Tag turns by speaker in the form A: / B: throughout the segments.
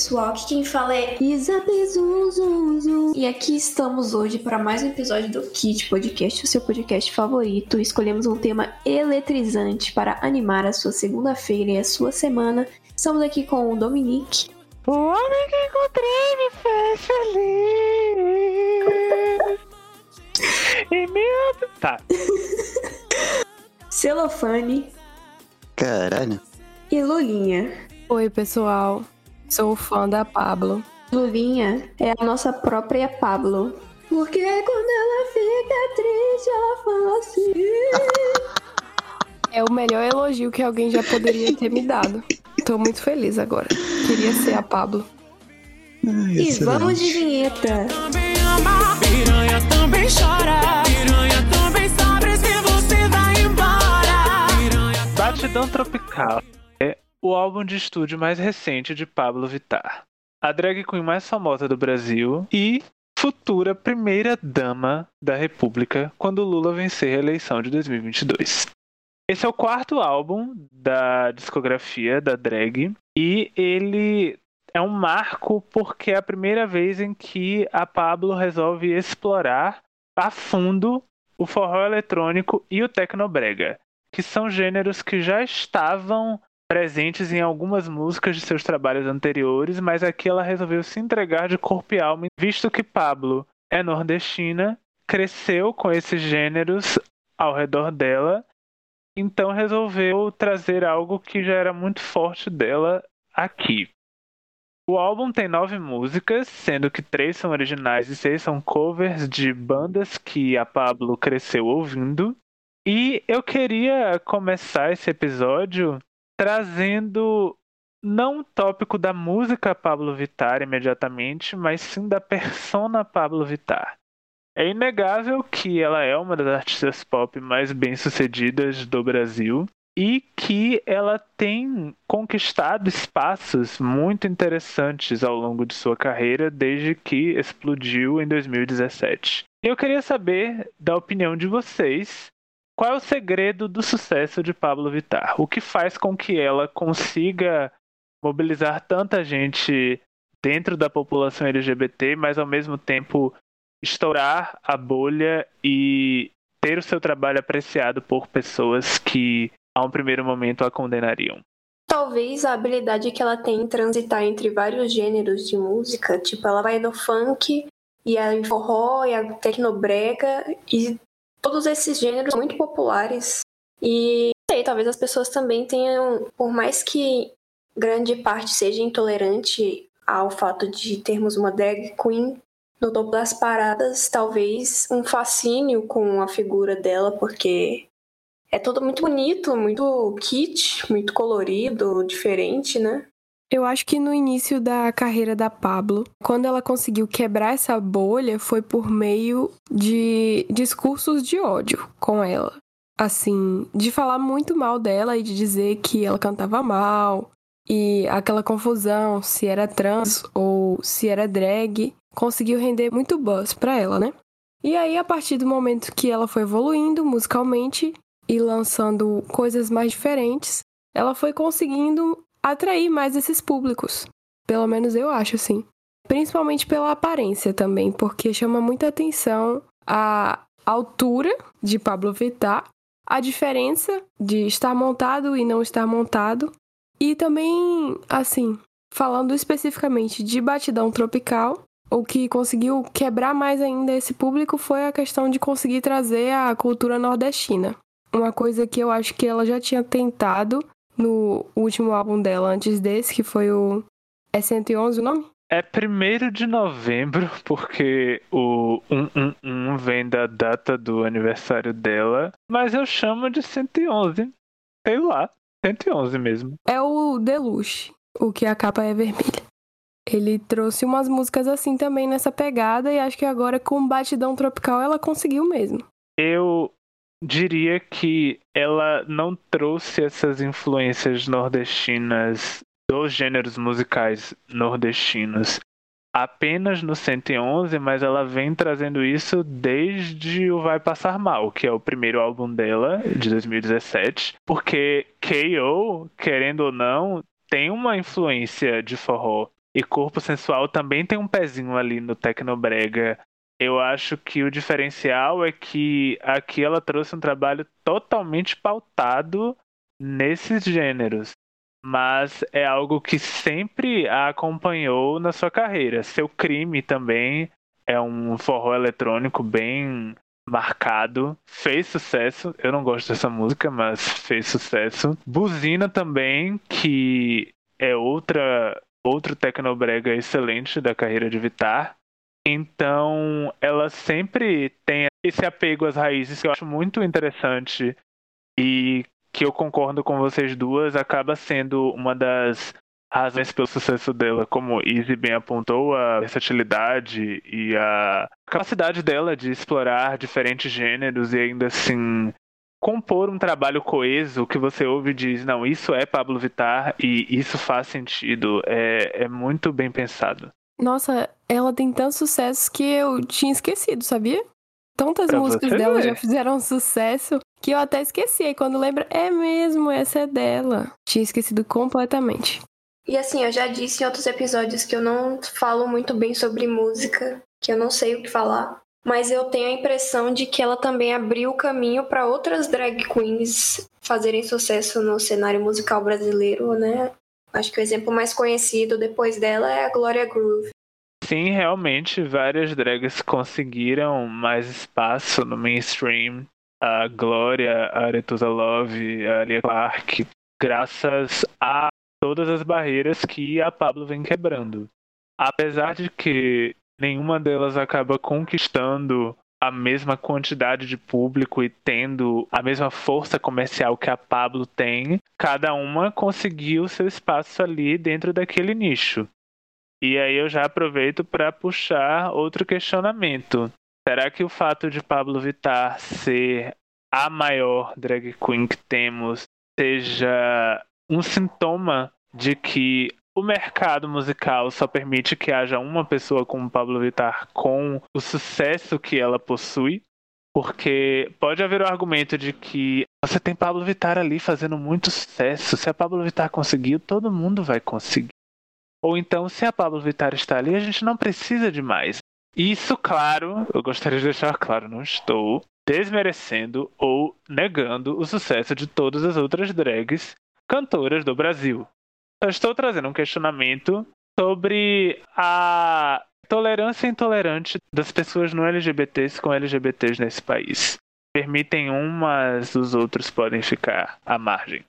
A: pessoal. Aqui quem fala é Isa Bezuzuzu. E aqui estamos hoje para mais um episódio do Kit Podcast, o seu podcast favorito. Escolhemos um tema eletrizante para animar a sua segunda-feira e a sua semana. Estamos aqui com o Dominique.
B: O homem que encontrei me fez feliz. e meu... Tá.
A: Celofane.
C: Caralho.
A: E Lulinha.
D: Oi, pessoal. Sou fã da Pablo.
A: Lulinha é a nossa própria Pablo. Porque quando ela fica triste, ela fala assim.
D: É o melhor elogio que alguém já poderia ter me dado. Tô muito feliz agora. Queria ser a Pablo.
A: Ai, e vamos de vinheta.
B: Também ama, piranha também chora. Piranha também sabe se você vai embora. Batidão Tropical o álbum de estúdio mais recente de Pablo Vittar. A drag queen mais famosa do Brasil e futura primeira dama da República quando Lula vencer a eleição de 2022. Esse é o quarto álbum da discografia da drag e ele é um marco porque é a primeira vez em que a Pablo resolve explorar a fundo o forró eletrônico e o tecnobrega, que são gêneros que já estavam presentes em algumas músicas de seus trabalhos anteriores, mas aqui ela resolveu se entregar de corpo e alma, visto que Pablo é nordestina, cresceu com esses gêneros ao redor dela então resolveu trazer algo que já era muito forte dela aqui. O álbum tem nove músicas, sendo que três são originais e seis são covers de bandas que a Pablo cresceu ouvindo. E eu queria começar esse episódio trazendo não um tópico da música Pablo Vittar imediatamente, mas sim da persona Pablo Vittar. É inegável que ela é uma das artistas pop mais bem-sucedidas do Brasil e que ela tem conquistado espaços muito interessantes ao longo de sua carreira desde que explodiu em 2017. Eu queria saber da opinião de vocês qual é o segredo do sucesso de Pablo Vittar? O que faz com que ela consiga mobilizar tanta gente dentro da população LGBT, mas ao mesmo tempo estourar a bolha e ter o seu trabalho apreciado por pessoas que, a um primeiro momento, a condenariam.
A: Talvez a habilidade que ela tem em transitar entre vários gêneros de música, tipo, ela vai no funk, e a forró, e a tecnobrega, e todos esses gêneros são muito populares. E sei, talvez as pessoas também tenham, por mais que grande parte seja intolerante ao fato de termos uma drag queen, no topo das paradas, talvez um fascínio com a figura dela, porque é tudo muito bonito, muito kit, muito colorido, diferente, né?
D: Eu acho que no início da carreira da Pablo, quando ela conseguiu quebrar essa bolha, foi por meio de discursos de ódio com ela. Assim, de falar muito mal dela e de dizer que ela cantava mal, e aquela confusão se era trans ou se era drag conseguiu render muito buzz para ela, né? E aí, a partir do momento que ela foi evoluindo musicalmente e lançando coisas mais diferentes, ela foi conseguindo atrair mais esses públicos. Pelo menos eu acho assim. Principalmente pela aparência também, porque chama muita atenção a altura de Pablo Vittar, a diferença de estar montado e não estar montado, e também, assim, falando especificamente de batidão tropical, o que conseguiu quebrar mais ainda esse público foi a questão de conseguir trazer a cultura nordestina. Uma coisa que eu acho que ela já tinha tentado no último álbum dela antes desse, que foi o. É 111 o nome?
B: É 1 de novembro, porque o 111 vem da data do aniversário dela, mas eu chamo de 111. Sei lá, 111 mesmo.
D: É o Deluxe, o que a capa é vermelha. Ele trouxe umas músicas assim também nessa pegada e acho que agora com Batidão Tropical ela conseguiu mesmo.
B: Eu diria que ela não trouxe essas influências nordestinas dos gêneros musicais nordestinos apenas no 111, mas ela vem trazendo isso desde o Vai Passar Mal, que é o primeiro álbum dela, de 2017, porque KO, querendo ou não, tem uma influência de forró e corpo sensual também tem um pezinho ali no Tecnobrega. Eu acho que o diferencial é que aqui ela trouxe um trabalho totalmente pautado nesses gêneros, mas é algo que sempre a acompanhou na sua carreira. Seu crime também é um forró eletrônico bem marcado, fez sucesso. Eu não gosto dessa música, mas fez sucesso. Buzina também, que é outra outro tecnobrega excelente da carreira de Vitar. Então, ela sempre tem esse apego às raízes que eu acho muito interessante e que eu concordo com vocês duas, acaba sendo uma das razões pelo sucesso dela, como Izzy bem apontou, a versatilidade e a capacidade dela de explorar diferentes gêneros e ainda assim compor um trabalho coeso que você ouve e diz, não, isso é Pablo Vittar e isso faz sentido, é, é muito bem pensado.
D: Nossa, ela tem tanto sucesso que eu tinha esquecido, sabia? Tantas pra músicas dela ver. já fizeram sucesso que eu até esqueci. E quando lembra, é mesmo, essa é dela. Tinha esquecido completamente.
A: E assim, eu já disse em outros episódios que eu não falo muito bem sobre música, que eu não sei o que falar. Mas eu tenho a impressão de que ela também abriu o caminho para outras drag queens fazerem sucesso no cenário musical brasileiro, né? Acho que o exemplo mais conhecido depois dela é a Gloria Groove.
B: Sim, realmente, várias drags conseguiram mais espaço no mainstream. A Gloria, a Arethusa Love, a Alia Clark, graças a todas as barreiras que a Pablo vem quebrando. Apesar de que nenhuma delas acaba conquistando a mesma quantidade de público e tendo a mesma força comercial que a Pablo tem, cada uma conseguiu seu espaço ali dentro daquele nicho. E aí eu já aproveito para puxar outro questionamento. Será que o fato de Pablo Vittar ser a maior drag queen que temos seja um sintoma de que o mercado musical só permite que haja uma pessoa como Pablo Vittar com o sucesso que ela possui, porque pode haver o argumento de que você tem Pablo Vittar ali fazendo muito sucesso. Se a Pablo Vittar conseguiu, todo mundo vai conseguir. Ou então, se a Pablo Vittar está ali, a gente não precisa de mais. Isso, claro, eu gostaria de deixar claro, não estou desmerecendo ou negando o sucesso de todas as outras drags cantoras do Brasil. Eu estou trazendo um questionamento sobre a tolerância intolerante das pessoas não LGBTs com LGBTs nesse país. Permitem um, mas os outros podem ficar à margem.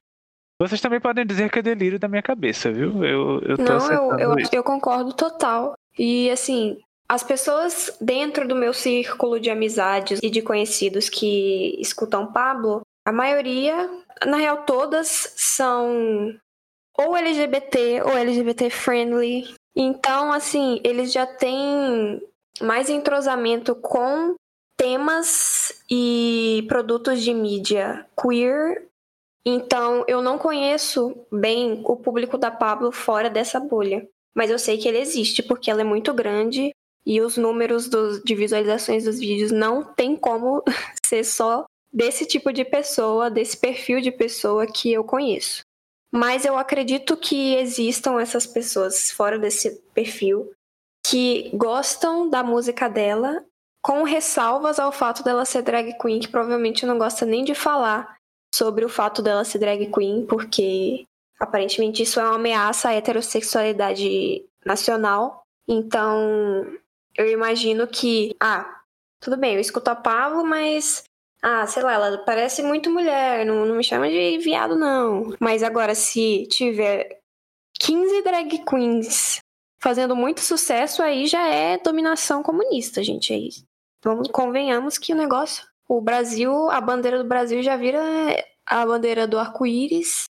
B: Vocês também podem dizer que é delírio da minha cabeça, viu? Eu, eu
A: Não, eu, eu, eu concordo total. E assim, as pessoas dentro do meu círculo de amizades e de conhecidos que escutam Pablo, a maioria, na real, todas são ou LGBT ou LGBT friendly. Então, assim, eles já têm mais entrosamento com temas e produtos de mídia queer. Então, eu não conheço bem o público da Pablo fora dessa bolha. Mas eu sei que ele existe porque ela é muito grande e os números dos, de visualizações dos vídeos não tem como ser só desse tipo de pessoa, desse perfil de pessoa que eu conheço. Mas eu acredito que existam essas pessoas fora desse perfil que gostam da música dela, com ressalvas ao fato dela ser drag queen, que provavelmente não gosta nem de falar sobre o fato dela ser drag queen, porque aparentemente isso é uma ameaça à heterossexualidade nacional. Então, eu imagino que, ah, tudo bem, eu escuto a Pablo, mas ah, sei lá, ela parece muito mulher, não, não me chama de viado, não. Mas agora, se tiver 15 drag queens fazendo muito sucesso, aí já é dominação comunista, gente. Aí, vamos, convenhamos que o negócio. O Brasil, a bandeira do Brasil já vira a bandeira do arco-íris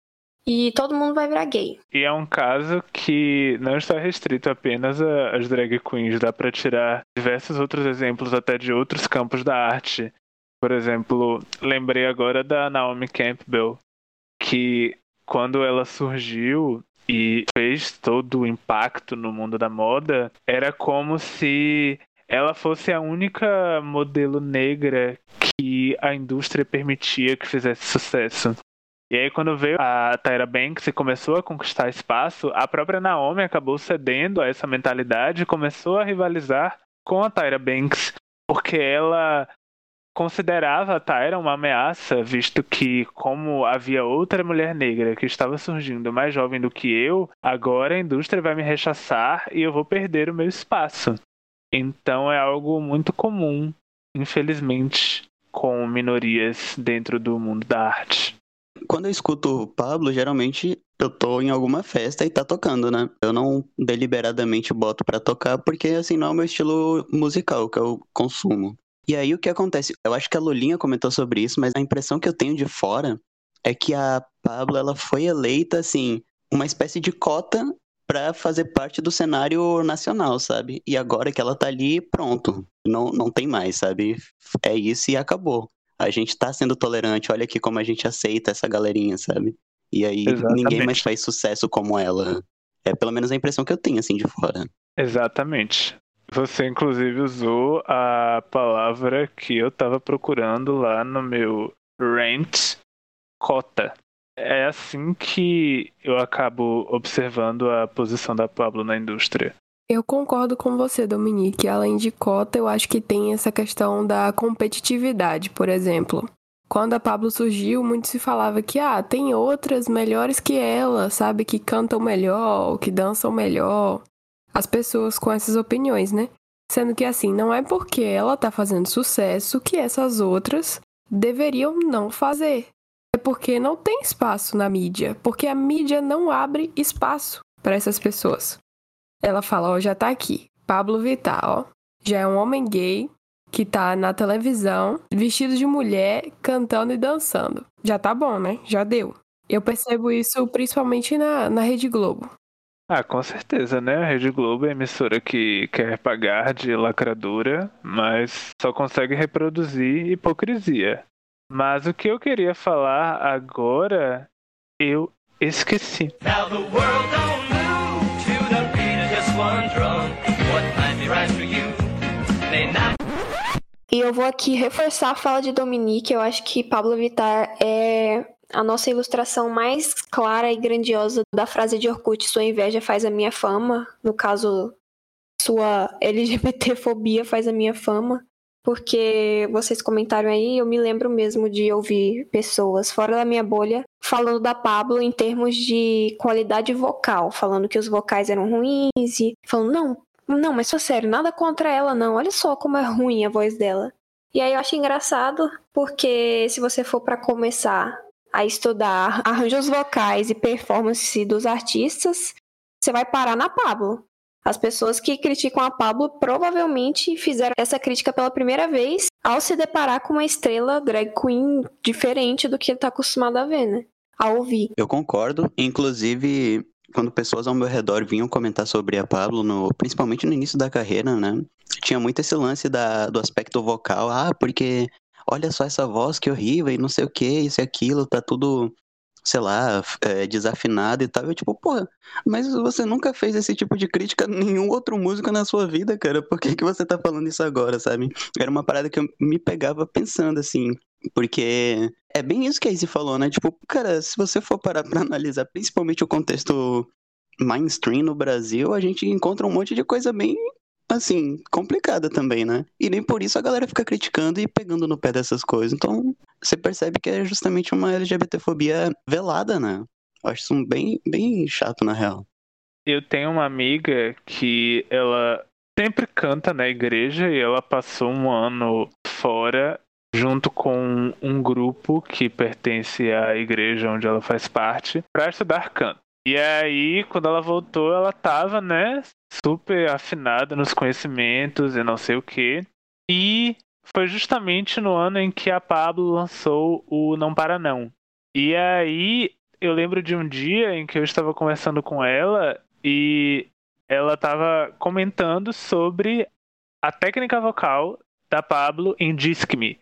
A: e todo mundo vai virar gay.
B: E é um caso que não está restrito apenas às drag queens, dá para tirar diversos outros exemplos até de outros campos da arte. Por exemplo, lembrei agora da Naomi Campbell, que quando ela surgiu e fez todo o impacto no mundo da moda, era como se ela fosse a única modelo negra que a indústria permitia que fizesse sucesso. E aí, quando veio a Tyra Banks e começou a conquistar espaço, a própria Naomi acabou cedendo a essa mentalidade e começou a rivalizar com a Tyra Banks, porque ela considerava a Tyra uma ameaça, visto que, como havia outra mulher negra que estava surgindo mais jovem do que eu, agora a indústria vai me rechaçar e eu vou perder o meu espaço. Então é algo muito comum, infelizmente, com minorias dentro do mundo da arte.
C: Quando eu escuto o Pablo, geralmente eu tô em alguma festa e tá tocando, né? Eu não deliberadamente boto para tocar porque assim não é o meu estilo musical que eu consumo. E aí o que acontece? Eu acho que a Lulinha comentou sobre isso, mas a impressão que eu tenho de fora é que a Pablo ela foi eleita assim, uma espécie de cota para fazer parte do cenário nacional, sabe? E agora que ela tá ali, pronto. Não, não tem mais, sabe? É isso e acabou. A gente tá sendo tolerante, olha aqui como a gente aceita essa galerinha, sabe? E aí Exatamente. ninguém mais faz sucesso como ela. É pelo menos a impressão que eu tenho, assim, de fora.
B: Exatamente. Você, inclusive, usou a palavra que eu tava procurando lá no meu rant, cota é assim que eu acabo observando a posição da Pablo na indústria.
D: Eu concordo com você, Dominique. Além de cota, eu acho que tem essa questão da competitividade, por exemplo. Quando a Pablo surgiu, muito se falava que ah, tem outras melhores que ela, sabe, que cantam melhor, que dançam melhor. As pessoas com essas opiniões, né? Sendo que assim, não é porque ela tá fazendo sucesso que essas outras deveriam não fazer. É porque não tem espaço na mídia, porque a mídia não abre espaço para essas pessoas. Ela fala, ó, já tá aqui. Pablo Vittar, ó, já é um homem gay que tá na televisão, vestido de mulher, cantando e dançando. Já tá bom, né? Já deu. Eu percebo isso principalmente na, na Rede Globo.
B: Ah, com certeza, né? A Rede Globo é a emissora que quer pagar de lacradora, mas só consegue reproduzir hipocrisia. Mas o que eu queria falar agora, eu esqueci.
A: E eu vou aqui reforçar a fala de Dominique. Eu acho que Pablo Vittar é a nossa ilustração mais clara e grandiosa da frase de Orkut: Sua inveja faz a minha fama. No caso, sua LGBTfobia faz a minha fama porque vocês comentaram aí, eu me lembro mesmo de ouvir pessoas fora da minha bolha falando da Pablo em termos de qualidade vocal, falando que os vocais eram ruins e falando, não, não, mas só sério, nada contra ela não, olha só como é ruim a voz dela. E aí eu acho engraçado, porque se você for para começar a estudar arranjos vocais e performance dos artistas, você vai parar na Pablo. As pessoas que criticam a Pablo provavelmente fizeram essa crítica pela primeira vez ao se deparar com uma estrela drag queen diferente do que ele tá acostumado a ver, né? A ouvir.
C: Eu concordo. Inclusive, quando pessoas ao meu redor vinham comentar sobre a Pablo, no, principalmente no início da carreira, né? Tinha muito esse lance da, do aspecto vocal. Ah, porque olha só essa voz que horrível e não sei o que, isso e aquilo, tá tudo sei lá, é, desafinado e tal. Eu, tipo, porra, mas você nunca fez esse tipo de crítica a nenhum outro músico na sua vida, cara. Por que, que você tá falando isso agora, sabe? Era uma parada que eu me pegava pensando, assim. Porque é bem isso que a Izzy falou, né? Tipo, cara, se você for parar pra analisar principalmente o contexto mainstream no Brasil, a gente encontra um monte de coisa bem assim, complicada também, né? E nem por isso a galera fica criticando e pegando no pé dessas coisas. Então, você percebe que é justamente uma LGBTfobia velada, né? Eu acho isso bem, bem chato, na real.
B: Eu tenho uma amiga que ela sempre canta na igreja e ela passou um ano fora junto com um grupo que pertence à igreja onde ela faz parte para estudar canto. E aí, quando ela voltou, ela tava, né, super afinada nos conhecimentos e não sei o que. E foi justamente no ano em que a Pablo lançou o Não Para Não. E aí, eu lembro de um dia em que eu estava conversando com ela e ela estava comentando sobre a técnica vocal da Pablo em Disque Me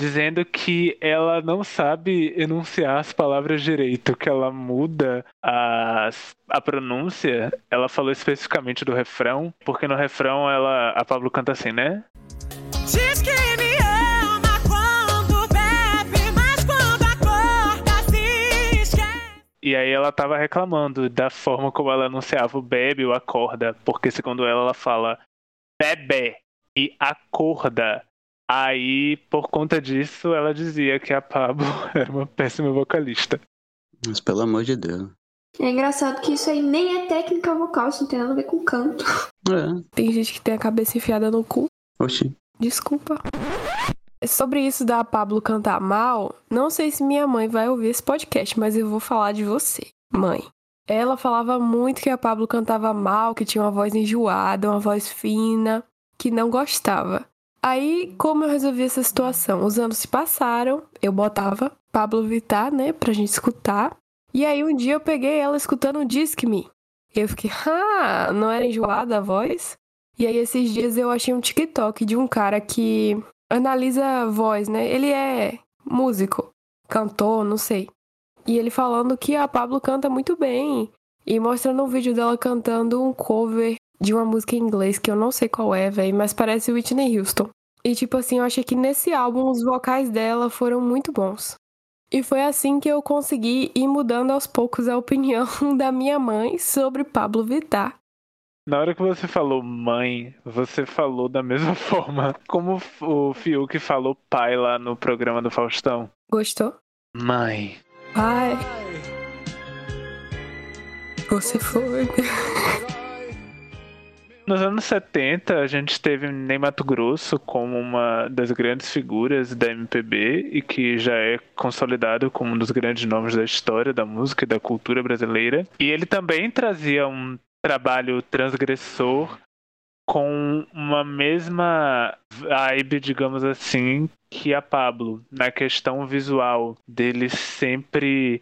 B: dizendo que ela não sabe enunciar as palavras direito, que ela muda a, a pronúncia. Ela falou especificamente do refrão, porque no refrão ela a Pablo canta assim, né? Diz que me ama quando bebe, mas quando acorda se E aí ela tava reclamando da forma como ela anunciava o bebe ou acorda, porque segundo ela, ela fala bebe e acorda. Aí, por conta disso, ela dizia que a Pablo era uma péssima vocalista.
C: Mas pelo amor de Deus.
A: É engraçado que isso aí nem é técnica vocal, isso não tem nada a ver com canto.
C: É,
D: Tem gente que tem a cabeça enfiada no cu.
C: oxi.
D: Desculpa. Sobre isso da Pablo cantar mal, não sei se minha mãe vai ouvir esse podcast, mas eu vou falar de você, mãe. Ela falava muito que a Pablo cantava mal, que tinha uma voz enjoada, uma voz fina, que não gostava. Aí, como eu resolvi essa situação? Os anos se passaram, eu botava Pablo Vittar, né, pra gente escutar. E aí um dia eu peguei ela escutando um Disque Me. E eu fiquei, ah, não era enjoada a voz? E aí esses dias eu achei um TikTok de um cara que analisa voz, né? Ele é músico, cantor, não sei. E ele falando que a Pablo canta muito bem. E mostrando um vídeo dela cantando um cover de uma música em inglês que eu não sei qual é, velho, mas parece Whitney Houston. E tipo assim, eu achei que nesse álbum os vocais dela foram muito bons. E foi assim que eu consegui ir mudando aos poucos a opinião da minha mãe sobre Pablo Vittar.
B: Na hora que você falou mãe, você falou da mesma forma como o Fiuk falou pai lá no programa do Faustão.
D: Gostou?
B: Mãe.
D: Pai. Você foi.
B: Nos anos 70, a gente teve Ney Mato Grosso como uma das grandes figuras da MPB e que já é consolidado como um dos grandes nomes da história da música e da cultura brasileira. E ele também trazia um trabalho transgressor com uma mesma vibe, digamos assim, que a Pablo, na questão visual dele sempre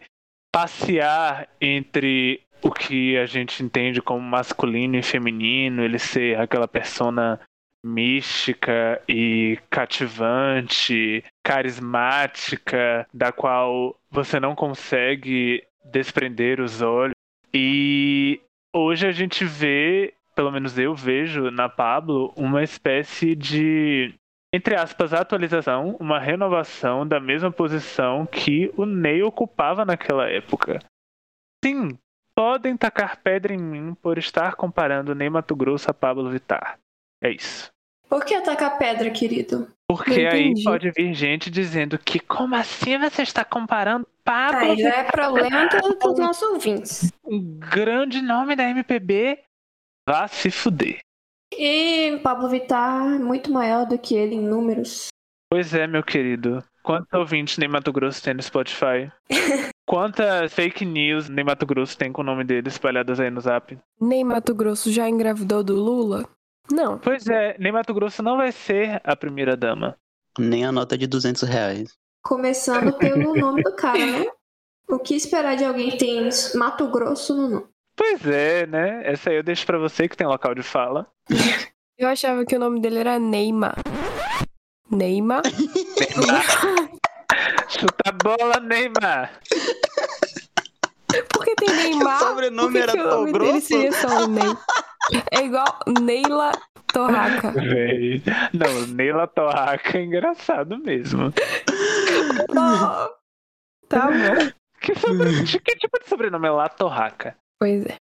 B: passear entre o que a gente entende como masculino e feminino, ele ser aquela persona mística e cativante, carismática, da qual você não consegue desprender os olhos. E hoje a gente vê, pelo menos eu vejo na Pablo, uma espécie de entre aspas, atualização, uma renovação da mesma posição que o Ney ocupava naquela época. Sim, podem tacar pedra em mim por estar comparando Ney Mato Grosso a Pablo Vittar. É isso.
A: Por que atacar pedra, querido?
B: Porque aí pode vir gente dizendo que como assim você está comparando Pablo
A: Aí já
B: Vittar,
A: é problema do- dos nossos ouvintes.
B: um grande nome da MPB? Vá se fuder.
A: E Pablo Vittar é muito maior do que ele em números.
B: Pois é, meu querido. Quantos ouvintes Ney Mato Grosso tem no Spotify? Quantas fake news Ney Mato Grosso tem com o nome dele espalhadas aí no zap?
D: Nem Mato Grosso já engravidou do Lula? Não.
B: Pois é, Ney Mato Grosso não vai ser a primeira dama.
C: Nem a nota de 200 reais.
A: Começando pelo nome do cara, né? O que esperar de alguém que tem Mato Grosso no nome?
B: Pois é, né? Essa aí eu deixo pra você que tem local de fala.
D: Eu achava que o nome dele era Neymar. Neymar?
B: Chuta a bola, Neymar!
D: Por que tem Neymar?
C: O sobrenome
D: que
C: era
D: que o nome dele
C: Togrosso?
D: seria só o Ney? É igual Neila Torraca.
B: Véi. Não, Neila Torraca é engraçado mesmo.
D: Oh, tá bom.
B: Que, sobre... que tipo de sobrenome é La Torraca?
D: Pois é.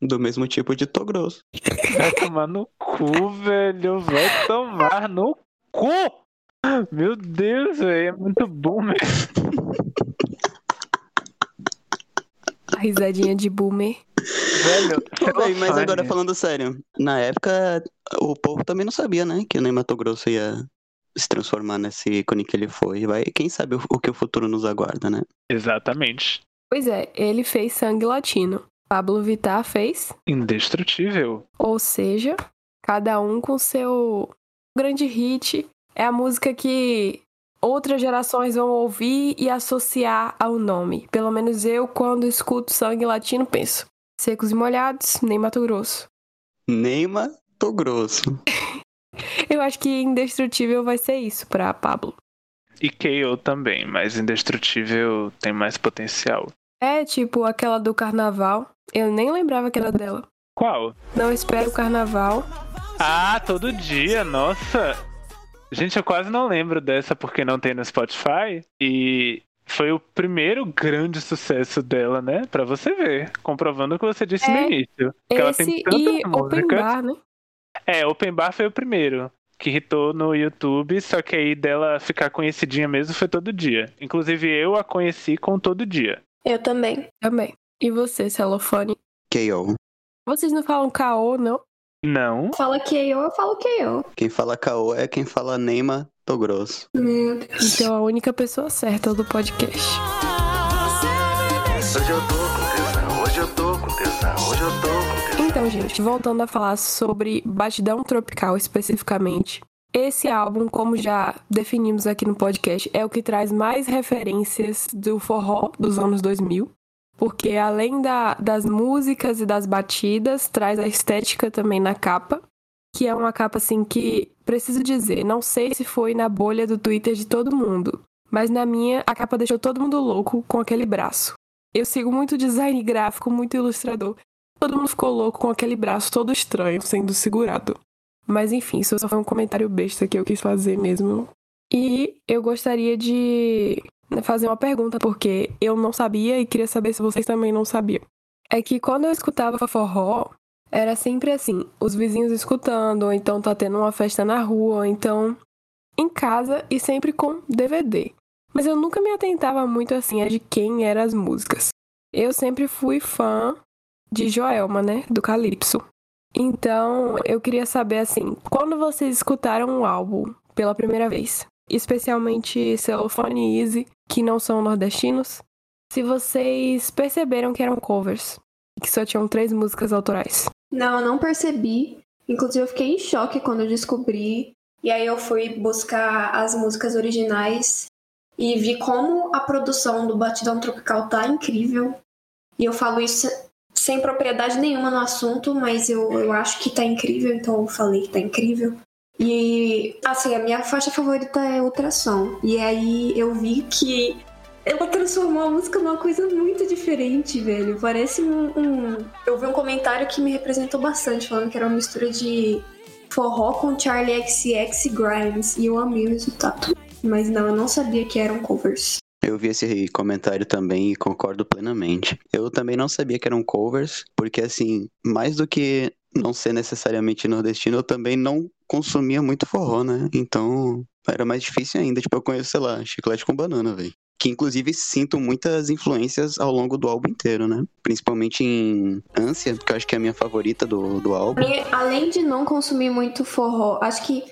C: Do mesmo tipo de Togrosso.
B: Vai tomar no cu, velho. Vai tomar no cu! Meu Deus, velho. É muito bom mesmo.
D: A risadinha de boomer.
B: Velho,
C: Ô, véi, mas agora falando sério, na época o povo também não sabia, né? Que o Ney Mato Grosso ia se transformar nesse ícone que ele foi. Vai, quem sabe o, o que o futuro nos aguarda, né?
B: Exatamente.
D: Pois é, ele fez sangue latino. Pablo Vittar fez.
B: Indestrutível.
D: Ou seja, cada um com seu grande hit. É a música que outras gerações vão ouvir e associar ao nome. Pelo menos eu, quando escuto sangue latino, penso. Secos e molhados, nem Mato Grosso.
C: Ney Mato Grosso.
D: Eu acho que indestrutível vai ser isso pra Pablo.
B: E KO também, mas Indestrutível tem mais potencial.
D: É tipo aquela do carnaval. Eu nem lembrava que era dela.
B: Qual?
D: Não espero o carnaval.
B: Ah, todo dia, nossa. Gente, eu quase não lembro dessa porque não tem no Spotify. E foi o primeiro grande sucesso dela, né? Pra você ver, comprovando o que você disse
D: É,
B: no início. Que ela tem
D: Esse
B: tantas
D: e Open
B: músicas.
D: Bar, né?
B: É, Open Bar foi o primeiro que hitou no YouTube, só que aí dela ficar conhecidinha mesmo foi todo dia. Inclusive eu a conheci com todo dia.
A: Eu também.
D: Também. E você, celofone?
C: KO.
D: Vocês não falam caô, não?
B: Não.
A: Fala que eu, eu falo que eu.
C: Quem fala KO é quem fala Neymar, tô grosso.
A: Meu Deus.
D: Então a única pessoa certa do podcast.
E: Hoje eu tô com tesão, hoje eu tô com tesão, hoje eu tô com tesão.
D: Então, gente, voltando a falar sobre Batidão Tropical especificamente. Esse álbum, como já definimos aqui no podcast, é o que traz mais referências do forró dos anos 2000. Porque além da- das músicas e das batidas, traz a estética também na capa. Que é uma capa assim que, preciso dizer, não sei se foi na bolha do Twitter de todo mundo. Mas na minha, a capa deixou todo mundo louco com aquele braço. Eu sigo muito design gráfico, muito ilustrador. Todo mundo ficou louco com aquele braço todo estranho sendo segurado. Mas enfim, isso só foi um comentário besta que eu quis fazer mesmo. E eu gostaria de fazer uma pergunta, porque eu não sabia e queria saber se vocês também não sabiam. É que quando eu escutava forró, era sempre assim, os vizinhos escutando, ou então tá tendo uma festa na rua, ou então em casa e sempre com DVD. Mas eu nunca me atentava muito assim a de quem eram as músicas. Eu sempre fui fã de Joelma, né? Do Calypso. Então, eu queria saber assim, quando vocês escutaram o álbum pela primeira vez, especialmente Celofone e Easy, que não são nordestinos, se vocês perceberam que eram covers, que só tinham três músicas autorais.
A: Não, eu não percebi. Inclusive, eu fiquei em choque quando eu descobri. E aí eu fui buscar as músicas originais e vi como a produção do Batidão Tropical tá incrível. E eu falo isso sem propriedade nenhuma no assunto, mas eu, eu acho que tá incrível, então eu falei que tá incrível. E, assim, a minha faixa favorita é Ultrassom. E aí eu vi que ela transformou a música numa coisa muito diferente, velho. Parece um, um- Eu vi um comentário que me representou bastante, falando que era uma mistura de forró com Charlie XX e Grimes. E eu amei o resultado. Mas não, eu não sabia que eram covers.
C: Eu vi esse comentário também e concordo plenamente. Eu também não sabia que eram covers, porque assim, mais do que não ser necessariamente nordestino, eu também não consumia muito forró, né? Então era mais difícil ainda. Tipo, eu conheço, sei lá, chiclete com banana, velho. Que inclusive sinto muitas influências ao longo do álbum inteiro, né? Principalmente em Ânsia, que eu acho que é a minha favorita do, do álbum.
A: Além de não consumir muito forró, acho que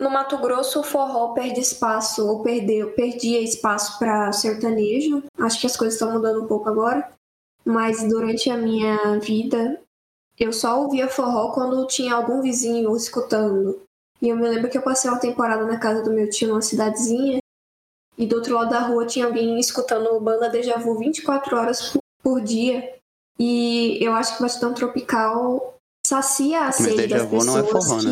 A: no Mato Grosso o forró perde espaço, ou perdeu, perdia espaço para sertanejo. Acho que as coisas estão mudando um pouco agora. Mas durante a minha vida, eu só ouvia forró quando tinha algum vizinho escutando. E eu me lembro que eu passei uma temporada na casa do meu tio numa cidadezinha. E do outro lado da rua tinha alguém escutando banda Deja Vu 24 horas por- dia. E eu acho que o Batidão Tropical sacia a sede das
C: não é
A: pessoas
C: forró, né?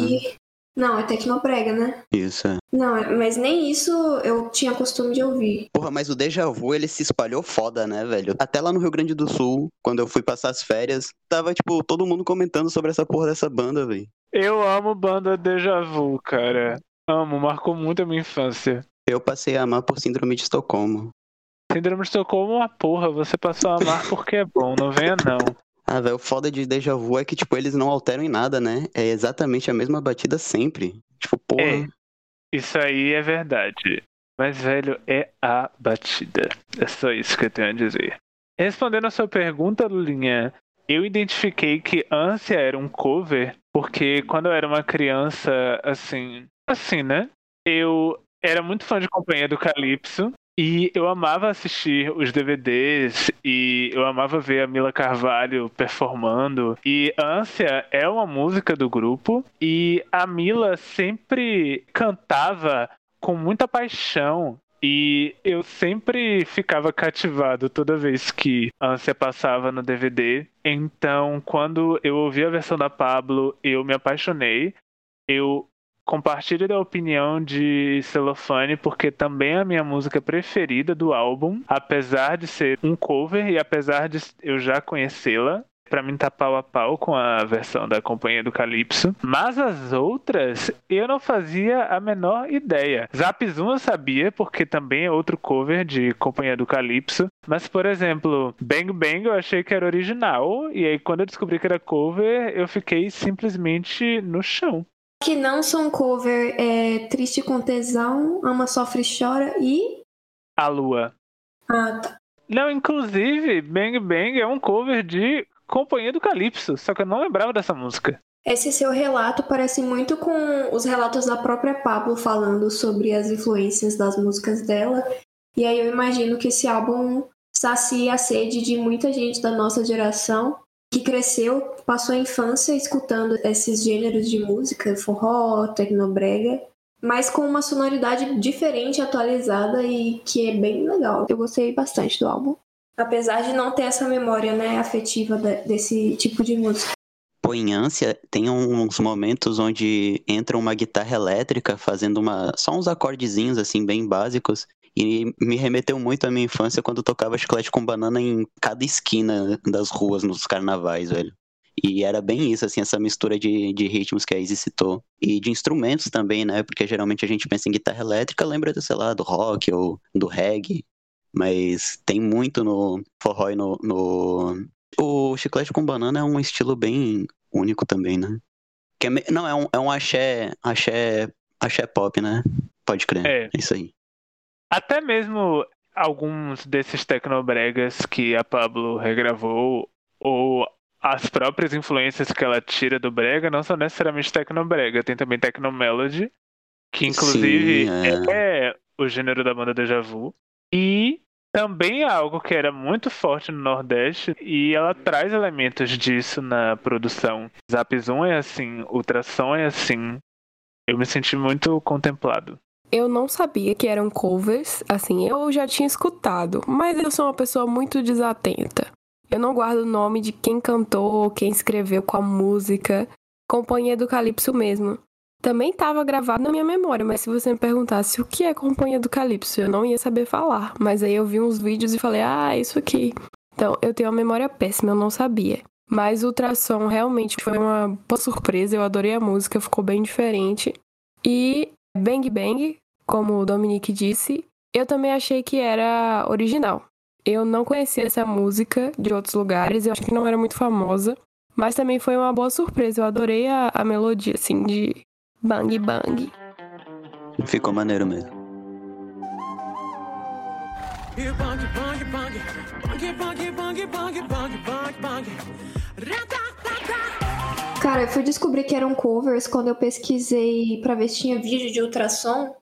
A: Que... Não, é tecnoprega, né?
C: Isso, é.
A: Não, é- mas nem isso eu tinha costume de ouvir.
C: Porra, mas o Deja Vu, ele se espalhou foda, né, velho? Até lá no Rio Grande do Sul, quando eu fui passar as férias, tava, tipo, todo mundo comentando sobre essa porra dessa banda, velho.
B: Eu amo banda Deja Vu, cara. Amo, marcou muito a minha infância.
C: Eu passei a amar por Síndrome de Estocolmo.
B: Síndrome de Estocolmo é uma porra, você passou a amar porque é bom, não venha não.
C: Ah, velho, o foda de Deja Vu é que, tipo, eles não alteram em nada, né? É exatamente a mesma batida sempre. Tipo, porra.
B: É. Isso aí é verdade. Mas, velho, é a batida. É só isso que eu tenho a dizer. Respondendo a sua pergunta, Lulinha, eu identifiquei que Ânsia era um cover porque quando eu era uma criança, assim. Assim, né? Eu era muito fã de Companhia do Calypso. E eu amava assistir os DVDs e eu amava ver a Mila Carvalho performando. E Ânsia é uma música do grupo e a Mila sempre cantava com muita paixão. E eu sempre ficava cativado toda vez que Ânsia passava no DVD. Então, quando eu ouvi a versão da Pablo, eu me apaixonei. Eu compartilho da opinião de Celofane, porque também é a minha música preferida do álbum, apesar de ser um cover e apesar de eu já conhecê-la. Pra mim tá pau a pau com a versão da Companhia do Calypso. Mas as outras eu não fazia a menor ideia. Zap Zoom eu sabia, porque também é outro cover de Companhia do Calypso. Mas, por exemplo, Bang Bang eu achei que era original. E aí quando eu descobri que era cover, eu fiquei simplesmente no chão.
A: Que não são cover é Triste com Tesão, Ama, Sofre, Chora e.
B: A Lua.
A: Ah, tá.
B: Não, inclusive, Bang Bang é um cover de Companhia do Calypso, só que eu não lembrava dessa música.
A: Esse seu relato parece muito com os relatos da própria Pablo falando sobre as influências das músicas dela. E aí eu imagino que esse álbum sacia a sede de muita gente da nossa geração que cresceu, passou a infância escutando esses gêneros de música, forró, tecnobrega, mas com uma sonoridade diferente, atualizada e que é bem legal. Eu gostei bastante do álbum. Apesar de não ter essa memória né, afetiva desse tipo de música.
C: Ânsia, tem uns momentos onde entra uma guitarra elétrica fazendo uma só uns acordezinhos assim bem básicos e me remeteu muito à minha infância quando tocava chiclete com banana em cada esquina das ruas nos carnavais, velho. E era bem isso, assim, essa mistura de, de ritmos que a Izzy citou. E de instrumentos também, né? Porque geralmente a gente pensa em guitarra elétrica, lembra, sei lá, do rock ou do reggae. Mas tem muito no forró e no, no... O chiclete com banana é um estilo bem único também, né? Que é, não, é um, é um axé, axé, axé pop, né? Pode crer.
B: É.
C: é isso aí.
B: Até mesmo alguns desses tecnobregas que a Pablo regravou, ou as próprias influências que ela tira do brega, não são necessariamente tecnobrega. Tem também tecnomelody, que inclusive
C: Sim,
B: é. o gênero da banda Deja Vu. E também é algo que era muito forte no Nordeste e ela traz elementos disso na produção. Zap Zoom é assim, Ultrassom é assim. Eu me senti muito contemplado.
D: Eu não sabia que eram covers, assim, eu já tinha escutado, mas eu sou uma pessoa muito desatenta. Eu não guardo o nome de quem cantou, quem escreveu qual música. Companhia do Calypso mesmo. Também estava gravado na minha memória, mas se você me perguntasse o que é Companhia do Calypso, eu não ia saber falar. Mas aí eu vi uns vídeos e falei, ah, isso aqui. Então, eu tenho uma memória péssima, eu não sabia. Mas o ultrassom realmente foi uma boa surpresa, eu adorei a música, ficou bem diferente. E Bang Bang, como o Dominique disse, eu também achei que era original. Eu não conhecia essa música de outros lugares, eu acho que não era muito famosa, mas também foi uma boa surpresa. Eu adorei a, a melodia, assim, de bang bang.
C: Ficou maneiro mesmo.
A: Cara, eu fui descobrir que eram covers quando eu pesquisei pra ver se tinha vídeo de ultrassom.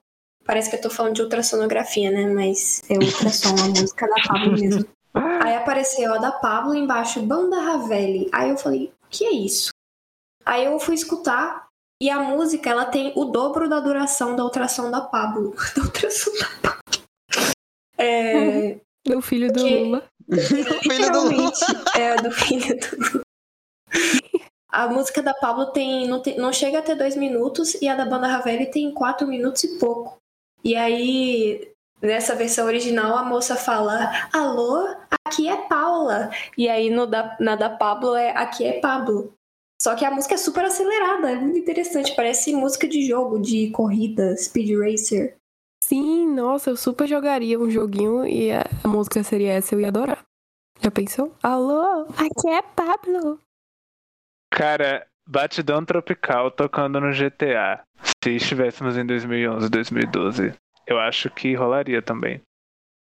A: Parece que eu tô falando de ultrassonografia, né? Mas é ultrassom, a música da Pablo mesmo. Aí apareceu a da Pablo embaixo, Banda Ravelli. Aí eu falei, o que é isso? Aí eu fui escutar e a música ela tem o dobro da duração da ultrassom da Pablo. Da ultrassom da Pablo. É,
D: Do filho do
A: Que-
D: Lula.
A: Literalmente. É, do filho do Lula. A música da Pablo tem não, tem- não chega a ter dois minutos e a da banda Ravelli tem quatro minutos e pouco. E aí, nessa versão original, a moça fala: Alô, aqui é Paula. E aí no da, na da Pablo é Aqui é Pablo. Só que a música é super acelerada, é muito interessante. Parece música de jogo, de corrida, speed racer.
D: Sim, nossa, eu super jogaria um joguinho e a, música seria essa, eu ia adorar. Já pensou? Alô, aqui é Pablo.
B: Cara, Batidão Tropical tocando no GTA. Se estivéssemos em 2011, 2012, eu acho que rolaria também.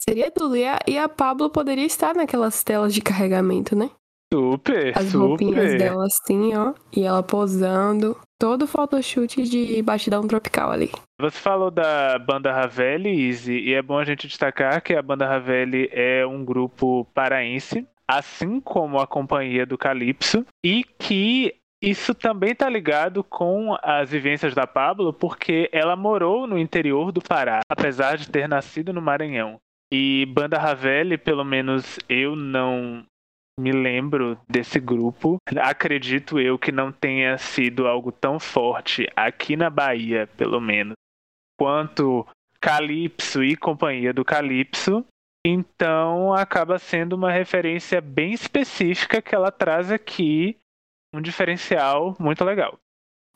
D: Seria tudo. E a, e a Pablo poderia estar naquelas telas de carregamento, né?
B: Super,
D: As roupinhas
B: super.
D: dela assim, ó. E ela posando. Todo photoshoot de batidão tropical ali.
B: Você falou da banda Ravelli, Easy, e é bom a gente destacar que a banda Ravelli é um grupo paraense, assim como a Companhia do Calypso, e que isso também tá ligado com as vivências da Pablo, porque ela morou no interior do Pará, apesar de ter nascido no Maranhão. E banda Ravelli, pelo menos eu não me lembro desse grupo. Acredito eu que não tenha sido algo tão forte aqui na Bahia, pelo menos, quanto Calypso e Companhia do Calypso. Então acaba sendo uma referência bem específica que ela traz aqui, um diferencial muito legal.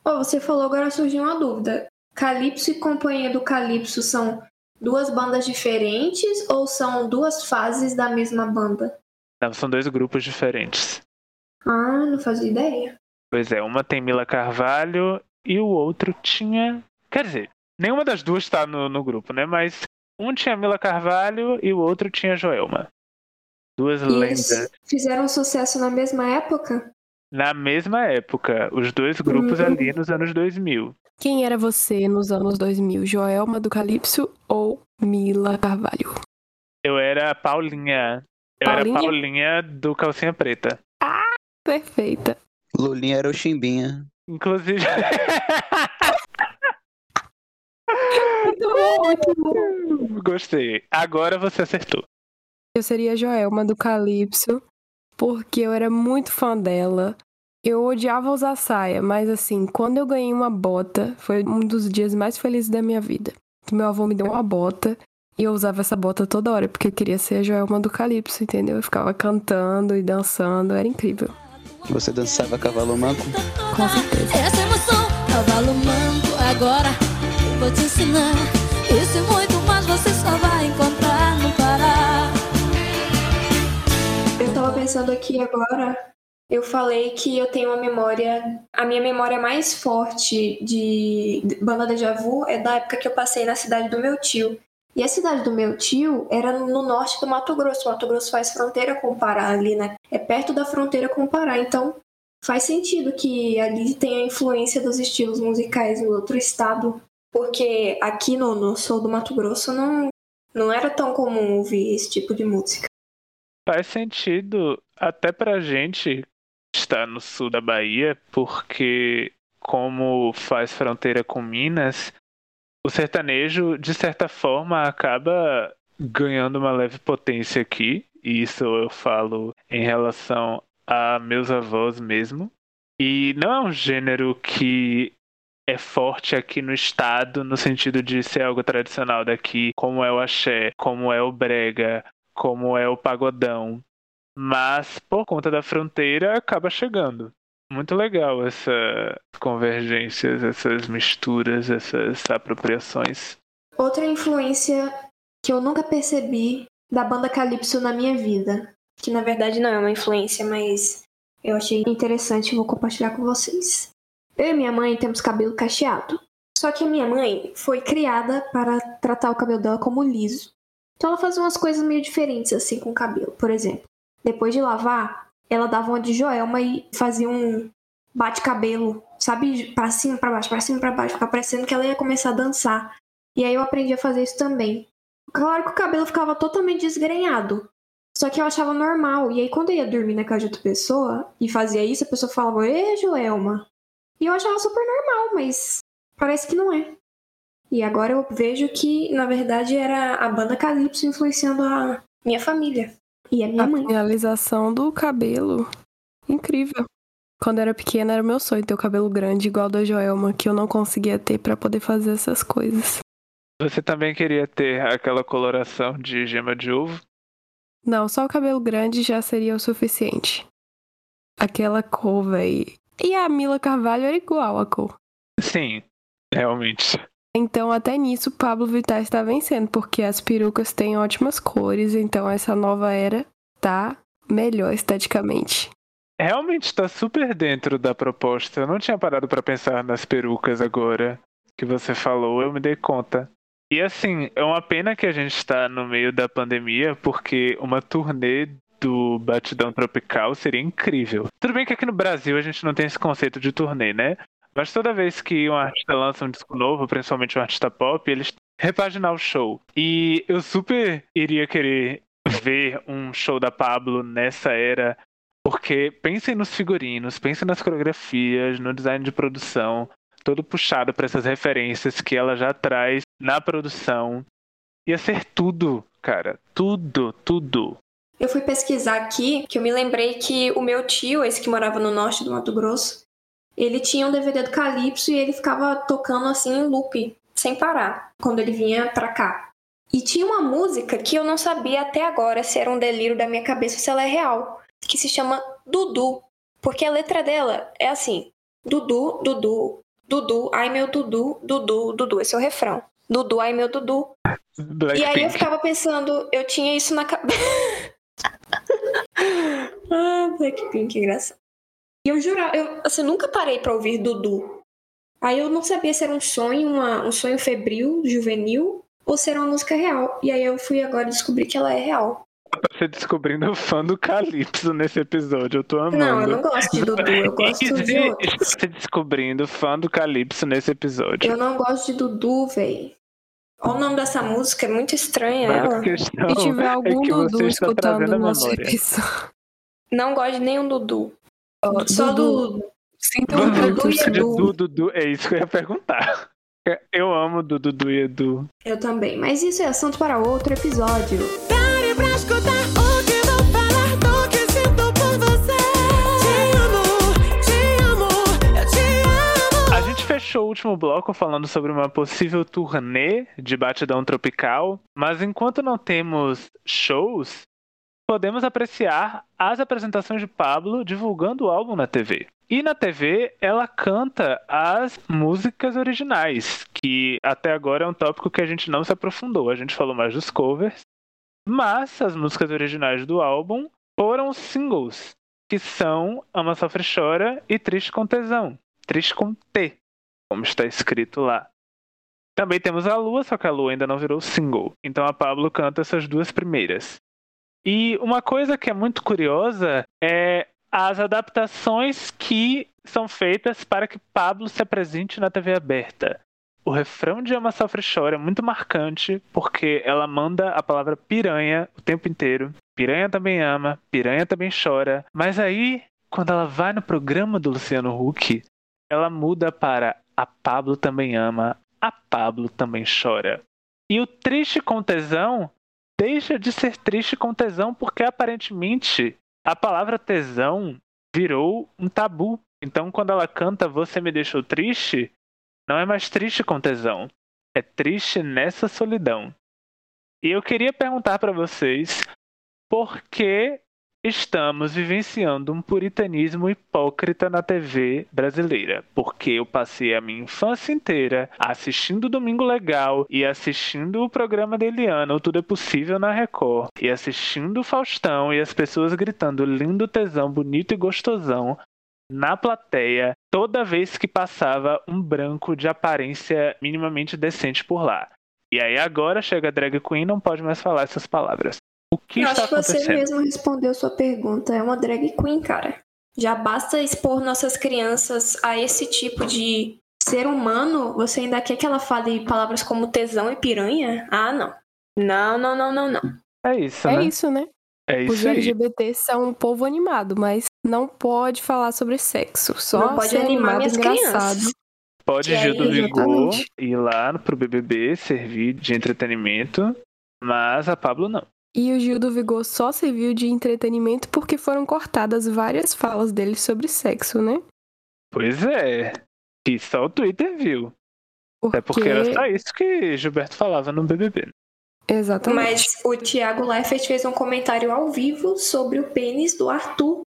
A: Oh, você falou, agora surgiu uma dúvida. Calypso e Companhia do Calypso são duas bandas diferentes ou são duas fases da mesma banda?
B: Não, são dois grupos diferentes.
A: Ah, não fazia ideia.
B: Pois é, uma tem Mila Carvalho e o outro tinha. Quer dizer, nenhuma das duas tá no, no grupo, né? Mas um tinha Mila Carvalho e o outro tinha Joelma. Duas
A: E
B: lendas.
A: eles fizeram sucesso na mesma época?
B: Na mesma época, os dois grupos
A: Hum.
B: ali nos anos 2000.
D: Quem era você nos anos 2000? Joelma do Calypso ou Mila Carvalho?
B: Eu era a Paulinha. Eu
D: Paulinha?
B: era a Paulinha do Calcinha Preta.
D: Perfeita.
C: Lulinha era o Chimbinha.
B: Inclusive.
D: Muito bom, muito bom.
B: Gostei. Agora você acertou.
D: Eu seria a Joelma do Calypso, porque eu era muito fã dela. Eu odiava usar saia, mas assim, quando eu ganhei uma bota, foi um dos dias mais felizes da minha vida. Que meu avô me deu uma bota e eu usava essa bota toda hora, porque eu queria ser a Joelma do Calypso, entendeu? Eu ficava cantando e dançando, era incrível.
C: Você dançava cavalo manco?
D: Com certeza.
F: Essa emoção, cavalo manco, agora vou te ensinar. Isso e muito mais você só vai encontrar no Pará.
A: Eu tava pensando aqui agora, eu falei que eu tenho uma memória. A minha memória mais forte de de banda Deja Vu é da época que eu passei na cidade do meu tio. E a cidade do meu tio era no norte do Mato Grosso. O Mato Grosso faz fronteira com o Pará ali, né? É perto da fronteira com o Pará. Então faz sentido que ali tenha influência dos estilos musicais no outro estado. Porque aqui no, no sul do Mato Grosso não, não era tão comum ouvir esse tipo de música.
B: Faz sentido até pra gente está no sul da Bahia, porque como faz fronteira com Minas, o sertanejo, de certa forma, acaba ganhando uma leve potência aqui. E isso eu falo em relação a meus avós mesmo. E não é um gênero que é forte aqui no estado, no sentido de ser algo tradicional daqui, como é o axé, como é o brega, como é o pagodão. Mas por conta da fronteira acaba chegando. Muito legal essas convergências, essas misturas, essas apropriações.
A: Outra influência que eu nunca percebi da banda Calypso na minha vida, que na verdade não é uma influência, mas eu achei interessante e vou compartilhar com vocês. Eu e minha mãe temos cabelo cacheado. Só que a minha mãe foi criada para tratar o cabelo dela como liso. Então ela fazia umas coisas meio diferentes assim com o cabelo. Por exemplo, depois de lavar, ela dava uma de Joelma e fazia um bate-cabelo, sabe? Pra cima, pra baixo, pra cima, pra baixo. Ficava parecendo que ela ia começar a dançar. E aí eu aprendi a fazer isso também. Claro que o cabelo ficava totalmente desgrenhado. Só que eu achava normal. E aí quando eu ia dormir na casa de outra pessoa e fazia isso, a pessoa falava, Ê, Joelma. E eu achava super normal, mas parece que não é. E agora eu vejo que, na verdade, era a banda Calypso influenciando a minha família. E a minha
D: A
A: mãe.
D: finalização do cabelo. Incrível. Quando eu era pequena, era meu sonho ter o cabelo grande, igual da Joelma, que eu não conseguia ter pra poder fazer essas coisas.
B: Você também queria ter aquela coloração de gema de ovo?
D: Não, só o cabelo grande já seria o suficiente. Aquela cor, véi. E a Mila Carvalho era igual a cor.
B: Sim, realmente.
D: Então, até nisso, Pablo Vittar está vencendo, porque as perucas têm ótimas cores, então essa nova era tá melhor esteticamente.
B: Realmente está super dentro da proposta. Eu não tinha parado para pensar nas perucas agora que você falou, eu me dei conta. E assim, é uma pena que a gente está no meio da pandemia, porque uma turnê do Batidão Tropical seria incrível. Tudo bem que aqui no Brasil a gente não tem esse conceito de turnê, né? Mas toda vez que um artista lança um disco novo, principalmente um artista pop, eles repaginar o show. E eu super iria querer ver um show da Pablo nessa era, porque pensem nos figurinos, pensem nas coreografias, no design de produção, todo puxado para essas referências que ela já traz na produção. Ia ser tudo, cara, tudo, tudo.
A: Eu fui pesquisar aqui, que eu me lembrei que o meu tio, esse que morava no norte do Mato Grosso, ele tinha um DVD do Calypso e ele ficava tocando assim em loop, sem parar, quando ele vinha pra cá. E tinha uma música que eu não sabia até agora se era um delírio da minha cabeça ou se ela é real, que se chama Dudu. Porque a letra dela é assim: Dudu, Dudu, Dudu, ai meu Dudu, Dudu, Dudu. Esse é o refrão. Dudu, ai meu Dudu. E aí eu
B: Blackpink.
A: ficava pensando, eu tinha isso na cabeça. ah, Blackpink, engraçado. E eu jurava, eu assim, nunca parei pra ouvir Dudu. Aí eu não sabia se era um sonho, uma- um sonho febril, juvenil, ou se era uma música real. E aí eu fui agora descobrir que ela é real.
B: Você descobrindo o fã do Calypso nesse episódio, eu tô amando.
A: Não, eu não gosto de Dudu, eu gosto de outros.
B: Você descobrindo o fã do Calypso nesse episódio.
A: Eu não gosto de Dudu, véi. Olha o nome dessa música, é muito estranha
B: Mas
A: ela.
D: Se tiver algum
B: é
D: Dudu escutando o nosso episódio.
A: Não gosto de nenhum Dudu.
D: Ó,
A: Só
D: Dudu,
A: do.
D: sinto
A: Dudu
D: muito.
A: e Edu.
B: Dudu, Dudu, é isso que eu ia perguntar. Eu amo Dudu Dudu e Edu.
A: Eu também. Mas isso é assunto para outro episódio.
G: Pare pra escutar
B: fechou o último bloco falando sobre uma possível turnê de batidão tropical, mas enquanto não temos shows, podemos apreciar as apresentações de Pablo divulgando o álbum na TV. E na TV ela canta as músicas originais, que até agora é um tópico que a gente não se aprofundou. A gente falou mais dos covers, mas as músicas originais do álbum foram singles, que são Ama Sofre Chora e Triste com Tesão. Triste com T, como está escrito lá. Também temos a Lua, só que a Lua ainda não virou single. Então a Pablo canta essas duas primeiras. E uma coisa que é muito curiosa é as adaptações que são feitas para que Pablo se apresente na TV aberta. O refrão de Ama Sofre Chora é muito marcante porque ela manda a palavra piranha o tempo inteiro. Piranha também ama, piranha também chora. Mas aí, quando ela vai no programa do Luciano Huck, ela muda para a Pablo também ama, a Pablo também chora. E o triste com tesão deixa de ser triste com tesão porque aparentemente a palavra tesão virou um tabu. Então quando ela canta Você me deixou triste, não é mais triste com tesão, é triste nessa solidão. E eu queria perguntar para vocês por que estamos vivenciando um puritanismo hipócrita na TV brasileira. Porque eu passei a minha infância inteira assistindo Domingo Legal e assistindo o programa da Eliana, o Tudo é Possível na Record, e assistindo Faustão e as pessoas gritando lindo, tesão, bonito e gostosão na plateia toda vez que passava um branco de aparência minimamente decente por lá. E aí agora chega a drag queen não pode mais falar essas palavras. O que
A: eu
B: está
A: acho que você mesmo respondeu sua pergunta. É uma drag queen, cara. Já basta expor nossas crianças a esse tipo de ser humano. Você ainda quer que ela fale palavras como tesão e piranha? Ah, não. Não, não, não, não, não.
B: É isso,
D: É
B: né?
D: isso, né?
B: É
D: Os
B: isso aí.
D: LGBT são um povo animado, mas não pode falar sobre sexo. Só
A: Não pode
D: ser
A: animar
D: animado
A: minhas
D: engraçado.
A: crianças.
B: Pode
A: E
B: Gil do
A: aí,
B: Vigor ir lá pro BBB servir de entretenimento, mas a Pablo não.
D: E o Gil do Vigor só serviu de entretenimento porque foram cortadas várias falas dele sobre sexo, né?
B: Pois é. E só o Twitter viu.
D: Porque...
B: É porque era só isso que Gilberto falava no BBB.
D: Exatamente.
A: Mas o Thiago Leifert fez um comentário ao vivo sobre o pênis do Arthur.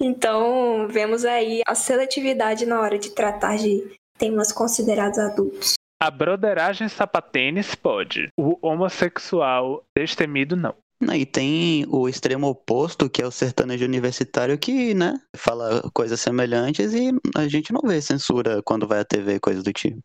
A: Então, vemos aí a seletividade na hora de tratar de temas considerados adultos.
B: A broderagem sapatênis pode. O homossexual destemido não.
C: E tem o extremo oposto, que é o sertanejo universitário, que, né, fala coisas semelhantes e a gente não vê censura quando vai à TV, coisa do tipo.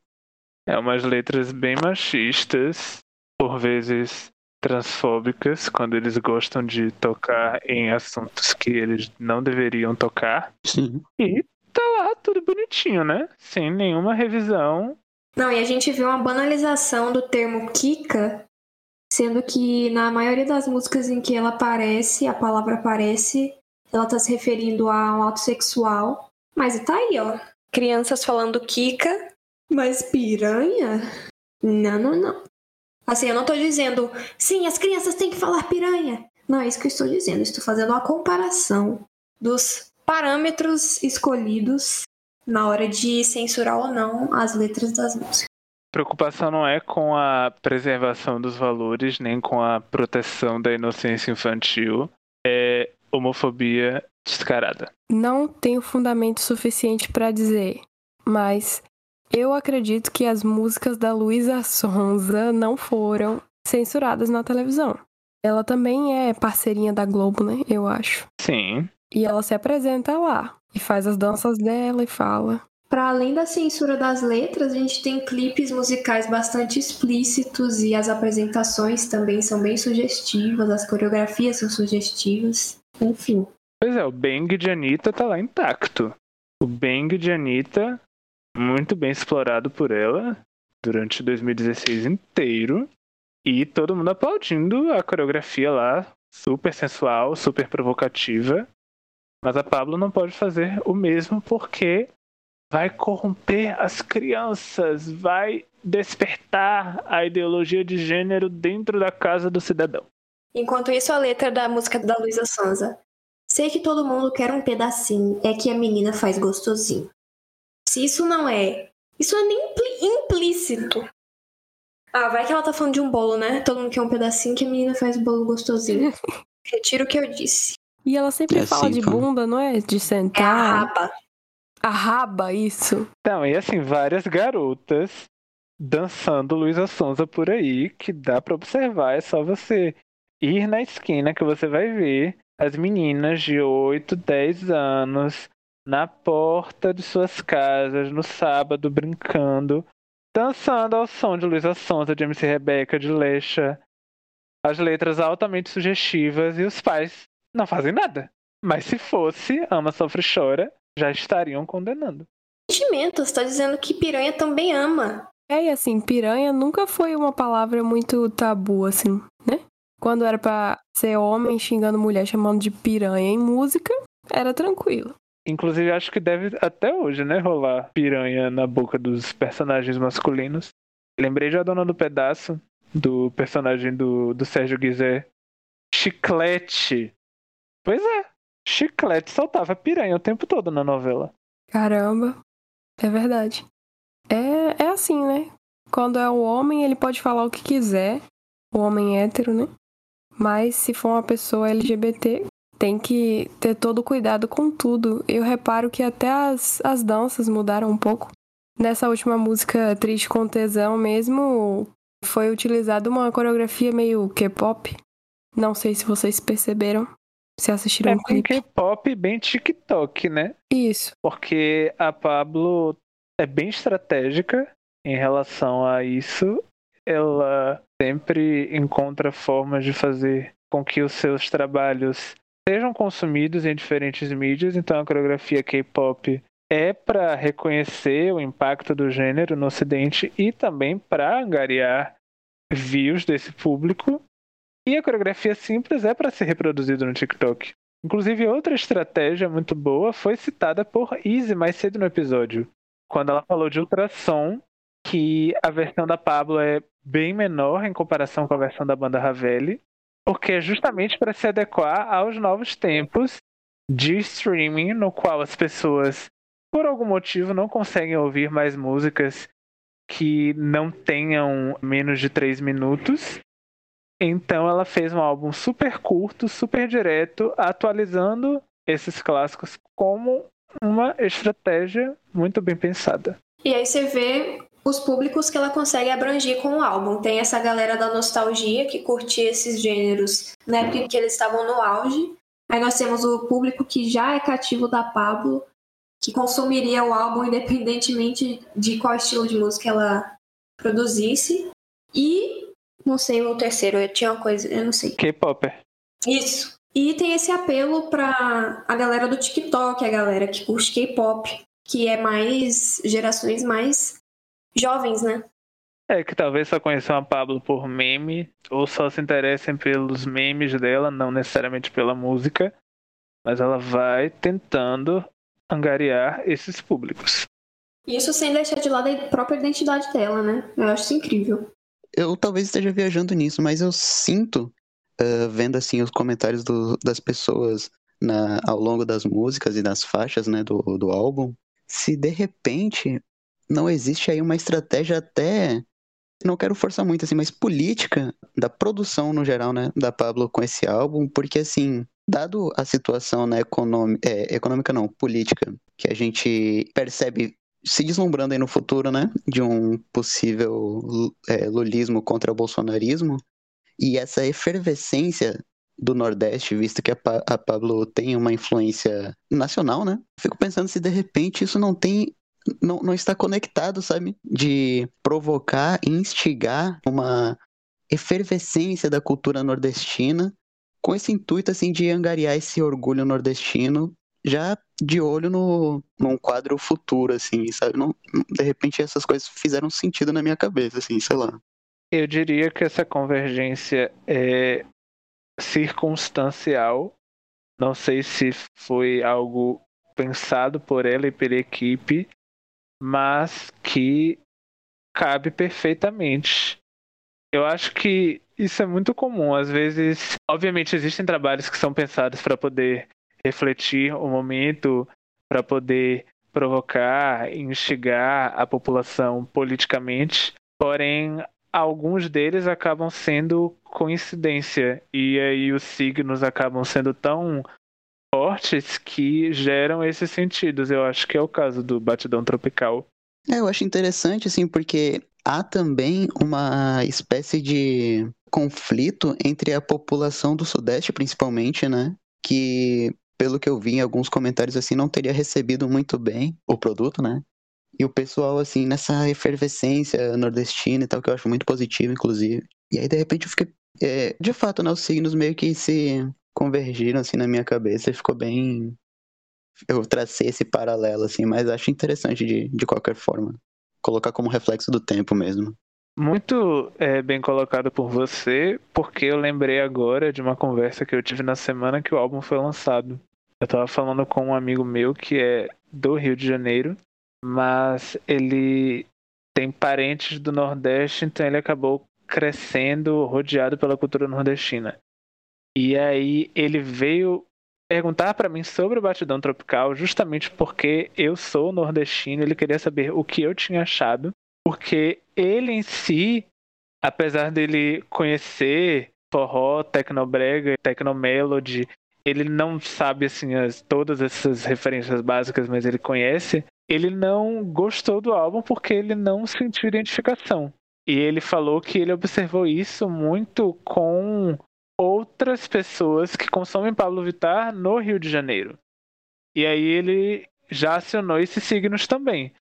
B: É umas letras bem machistas, por vezes transfóbicas, quando eles gostam de tocar em assuntos que eles não deveriam tocar.
C: Sim.
B: E tá lá tudo bonitinho, né? Sem nenhuma revisão.
A: Não, e a gente viu uma banalização do termo Kika, sendo que na maioria das músicas em que ela aparece, a palavra aparece, ela tá se referindo a um ato sexual. Mas tá aí, ó. Crianças falando Kika, mas piranha? Não, não, não. Assim, eu não tô dizendo, sim, as crianças têm que falar piranha. Não é isso que eu estou dizendo. Estou fazendo uma comparação dos parâmetros escolhidos na hora de censurar ou não as letras das músicas.
B: preocupação não é com a preservação dos valores, nem com a proteção da inocência infantil. É homofobia descarada.
D: Não tenho fundamento suficiente pra dizer, mas eu acredito que as músicas da Luísa Sonza não foram censuradas na televisão. Ela também é parceirinha da Globo, né? Eu acho.
B: Sim.
D: E ela se apresenta lá e faz as danças dela e fala.
A: Para além da censura das letras, a gente tem clipes musicais bastante explícitos e as apresentações também são bem sugestivas, as coreografias são sugestivas, enfim.
B: Pois é, o Bang de Anitta tá lá intacto. O Bang de Anitta, muito bem explorado por ela durante 2016 inteiro. E todo mundo aplaudindo a coreografia lá, super sensual, super provocativa. Mas a Pablo não pode fazer o mesmo porque vai corromper as crianças, vai despertar a ideologia de gênero dentro da casa do cidadão.
A: Enquanto isso, a letra da música da Luísa Sonza. Sei que todo mundo quer um pedacinho, é que a menina faz gostosinho. Se isso não é. Isso é nem implícito. Ah, vai que ela tá falando de um bolo, né? Todo mundo quer um pedacinho que a menina faz bolo gostosinho. Retiro o que eu disse.
D: E ela sempre
C: É
D: fala
C: assim,
D: de
C: fala.
D: bunda, não é? De
A: É a
D: sentar.
A: raba.
D: a raba, isso.
B: Então, e assim, várias garotas dançando Luísa Sonza por aí, que dá pra observar, é só você ir na esquina que você vai ver as meninas de 8, 10 anos na porta de suas casas no sábado brincando, dançando ao som de Luísa Sonza, de MC Rebeca, de Lecha. As letras altamente sugestivas e os pais não fazem nada. Mas se fosse Ama, Sofre e Chora, já estariam condenando.
A: Sentimentos, tá dizendo que piranha também ama.
D: É, e assim, piranha nunca foi uma palavra muito tabu, assim, né? Quando era pra ser homem xingando mulher chamando de piranha em música, era tranquilo.
B: Inclusive, acho que deve até hoje, né, rolar piranha na boca dos personagens masculinos. Lembrei de A Dona do Pedaço, do personagem do, do Sérgio Guizé. Chiclete. Pois é, Chiclete soltava piranha o tempo todo na novela.
D: Caramba, é verdade. É, é assim, né? Quando é o homem, ele pode falar o que quiser, o homem hétero, né? Mas se for uma pessoa LGBT, tem que ter todo cuidado com tudo. Eu reparo que até as, as danças mudaram um pouco. Nessa última música Triste com Tesão mesmo, foi utilizada uma coreografia meio K-pop. Não sei se vocês perceberam, assistiram
B: É bem
D: clipe.
B: K-pop, bem TikTok, né?
D: Isso.
B: Porque a Pablo é bem estratégica em relação a isso. Ela sempre encontra formas de fazer com que os seus trabalhos sejam consumidos em diferentes mídias. Então a coreografia K-pop é para reconhecer o impacto do gênero no Ocidente e também para angariar views desse público. E a coreografia simples é para ser reproduzida no TikTok. Inclusive, outra estratégia muito boa foi citada por Izzy mais cedo no episódio, quando ela falou de ultrassom, que a versão da Pablo é bem menor em comparação com a versão da banda Ravelli, porque é justamente para se adequar aos novos tempos de streaming, no qual as pessoas, por algum motivo, não conseguem ouvir mais músicas que não tenham menos de 3 minutos. Então ela fez um álbum super curto, super direto, atualizando esses clássicos como uma estratégia muito bem pensada.
A: E aí você vê os públicos que ela consegue abranger com o álbum. Tem essa galera da nostalgia que curtia esses gêneros na época em que eles estavam no auge. Aí nós temos o público que já é cativo da Pablo, que consumiria o álbum independentemente de qual estilo de música ela produzisse. E não sei o terceiro, eu tinha uma coisa, eu não sei.
B: K-Popper.
A: Isso. E tem esse apelo pra a galera do TikTok, a galera que curte K-pop, que é mais gerações mais jovens, né?
B: É que talvez só conheçam a Pablo por meme, ou só se interessem pelos memes dela, não necessariamente pela música. Mas ela vai tentando angariar esses públicos.
A: Isso sem deixar de lado a própria identidade dela, né? Eu acho isso incrível.
C: Eu talvez esteja viajando nisso, mas eu sinto, ah, vendo assim os comentários do- das pessoas na- ao longo das músicas e das faixas né, do, do álbum, se de repente não existe aí uma estratégia até. Não quero forçar muito, assim, mas política da produção no geral, né? Da Pablo com esse álbum, porque assim, dado a situação né, econômica, é, econômica não, política, que a gente percebe se deslumbrando aí no futuro, né? De um possível é, lulismo contra o bolsonarismo. E essa efervescência do Nordeste, visto que a, pa a Pablo tem uma influência nacional, né? Fico pensando se de repente isso não tem não, não está conectado, sabe? De provocar e instigar uma efervescência da cultura nordestina com esse intuito, assim, de angariar esse orgulho nordestino já de olho no, num quadro futuro, assim, sabe? Não, de repente essas coisas fizeram sentido na minha cabeça, assim, sei lá.
B: Eu diria que essa convergência é circunstancial. Não sei se foi algo pensado por ela e pela equipe, mas que cabe perfeitamente. Eu acho que isso é muito comum. Às vezes, obviamente, existem trabalhos que são pensados para poder refletir o momento, para poder provocar, instigar a população politicamente. Porém, alguns deles acabam sendo coincidência e aí os signos acabam sendo tão fortes que geram esses sentidos. Eu acho que é o caso do Batidão Tropical.
C: É, eu acho interessante, assim, porque há também uma espécie de conflito entre a população do Sudeste, principalmente, né? Que, pelo que eu vi em alguns comentários, assim, não teria recebido muito bem o produto, né? E o pessoal, assim, nessa efervescência nordestina e tal, que eu acho muito positivo, inclusive. E aí, de repente, eu fiquei. É, de fato, né? Os signos meio que se convergiram, assim, na minha cabeça e ficou bem. Eu tracei esse paralelo, assim, mas acho interessante de, de qualquer forma. Colocar como reflexo do tempo mesmo.
B: Muito é, bem colocado por você, porque eu lembrei agora de uma conversa que eu tive na semana que o álbum foi lançado. Eu tava falando com um amigo meu que é do Rio de Janeiro mas ele tem parentes do Nordeste, então ele acabou crescendo rodeado pela cultura nordestina. E aí ele veio perguntar para mim sobre o Batidão Tropical, justamente porque eu sou nordestino, ele queria saber o que eu tinha achado, porque ele em si, apesar dele conhecer forró, tecnobrega, tecnomelody, ele não sabe assim as, todas essas referências básicas, mas ele conhece ele não gostou do álbum porque ele não sentiu identificação. E ele falou que ele observou isso muito com outras pessoas que consomem Pablo Vittar no Rio de Janeiro. E aí ele já acionou esses signos também.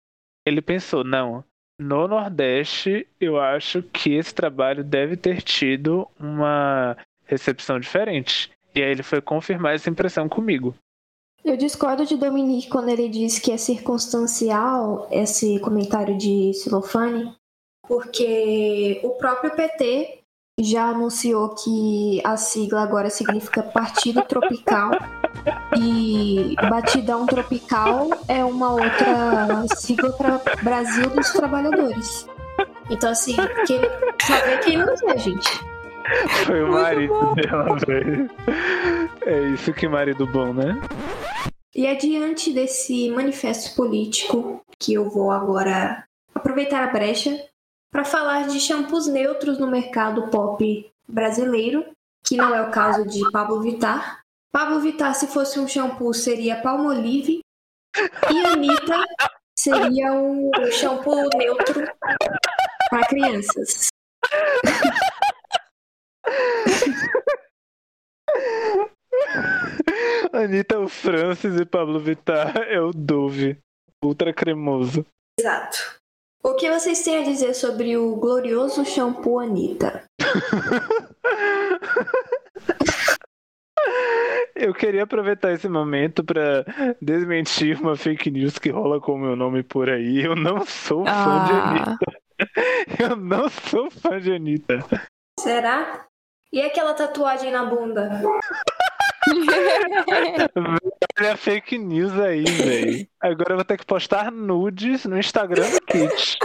B: Ele pensou, não, no Nordeste eu acho que esse trabalho deve ter tido uma recepção diferente. E aí ele foi confirmar essa impressão comigo.
A: Eu discordo de Dominique quando ele diz que é circunstancial esse comentário de Silofane, porque o próprio PT já anunciou que a sigla agora significa Partido Tropical e Batidão Tropical é uma outra sigla para Brasil dos Trabalhadores. Então, assim, quem, saber quem não é, gente.
B: Foi o marido dela, velho. É isso que marido bom, né?
A: E é diante desse manifesto político que eu vou agora aproveitar a brecha para falar de shampoos neutros no mercado pop brasileiro, que não é o caso de Pablo Vittar. Pablo Vittar, se fosse um shampoo, seria Palmolive. E Anitta seria um shampoo neutro para crianças.
B: Anitta é o Francis e Pablo Vittar é o Dove. Ultra cremoso.
A: Exato. O que vocês têm a dizer sobre o glorioso shampoo Anitta?
B: Eu queria aproveitar esse momento para desmentir uma fake news que rola com o meu nome por aí. Eu não sou fã
D: Ah.
B: de Anitta. Eu não sou fã de Anitta.
A: Será? E aquela tatuagem na bunda?
B: Olha a fake news aí, velho. Agora eu vou ter que postar nudes no Instagram do Kit.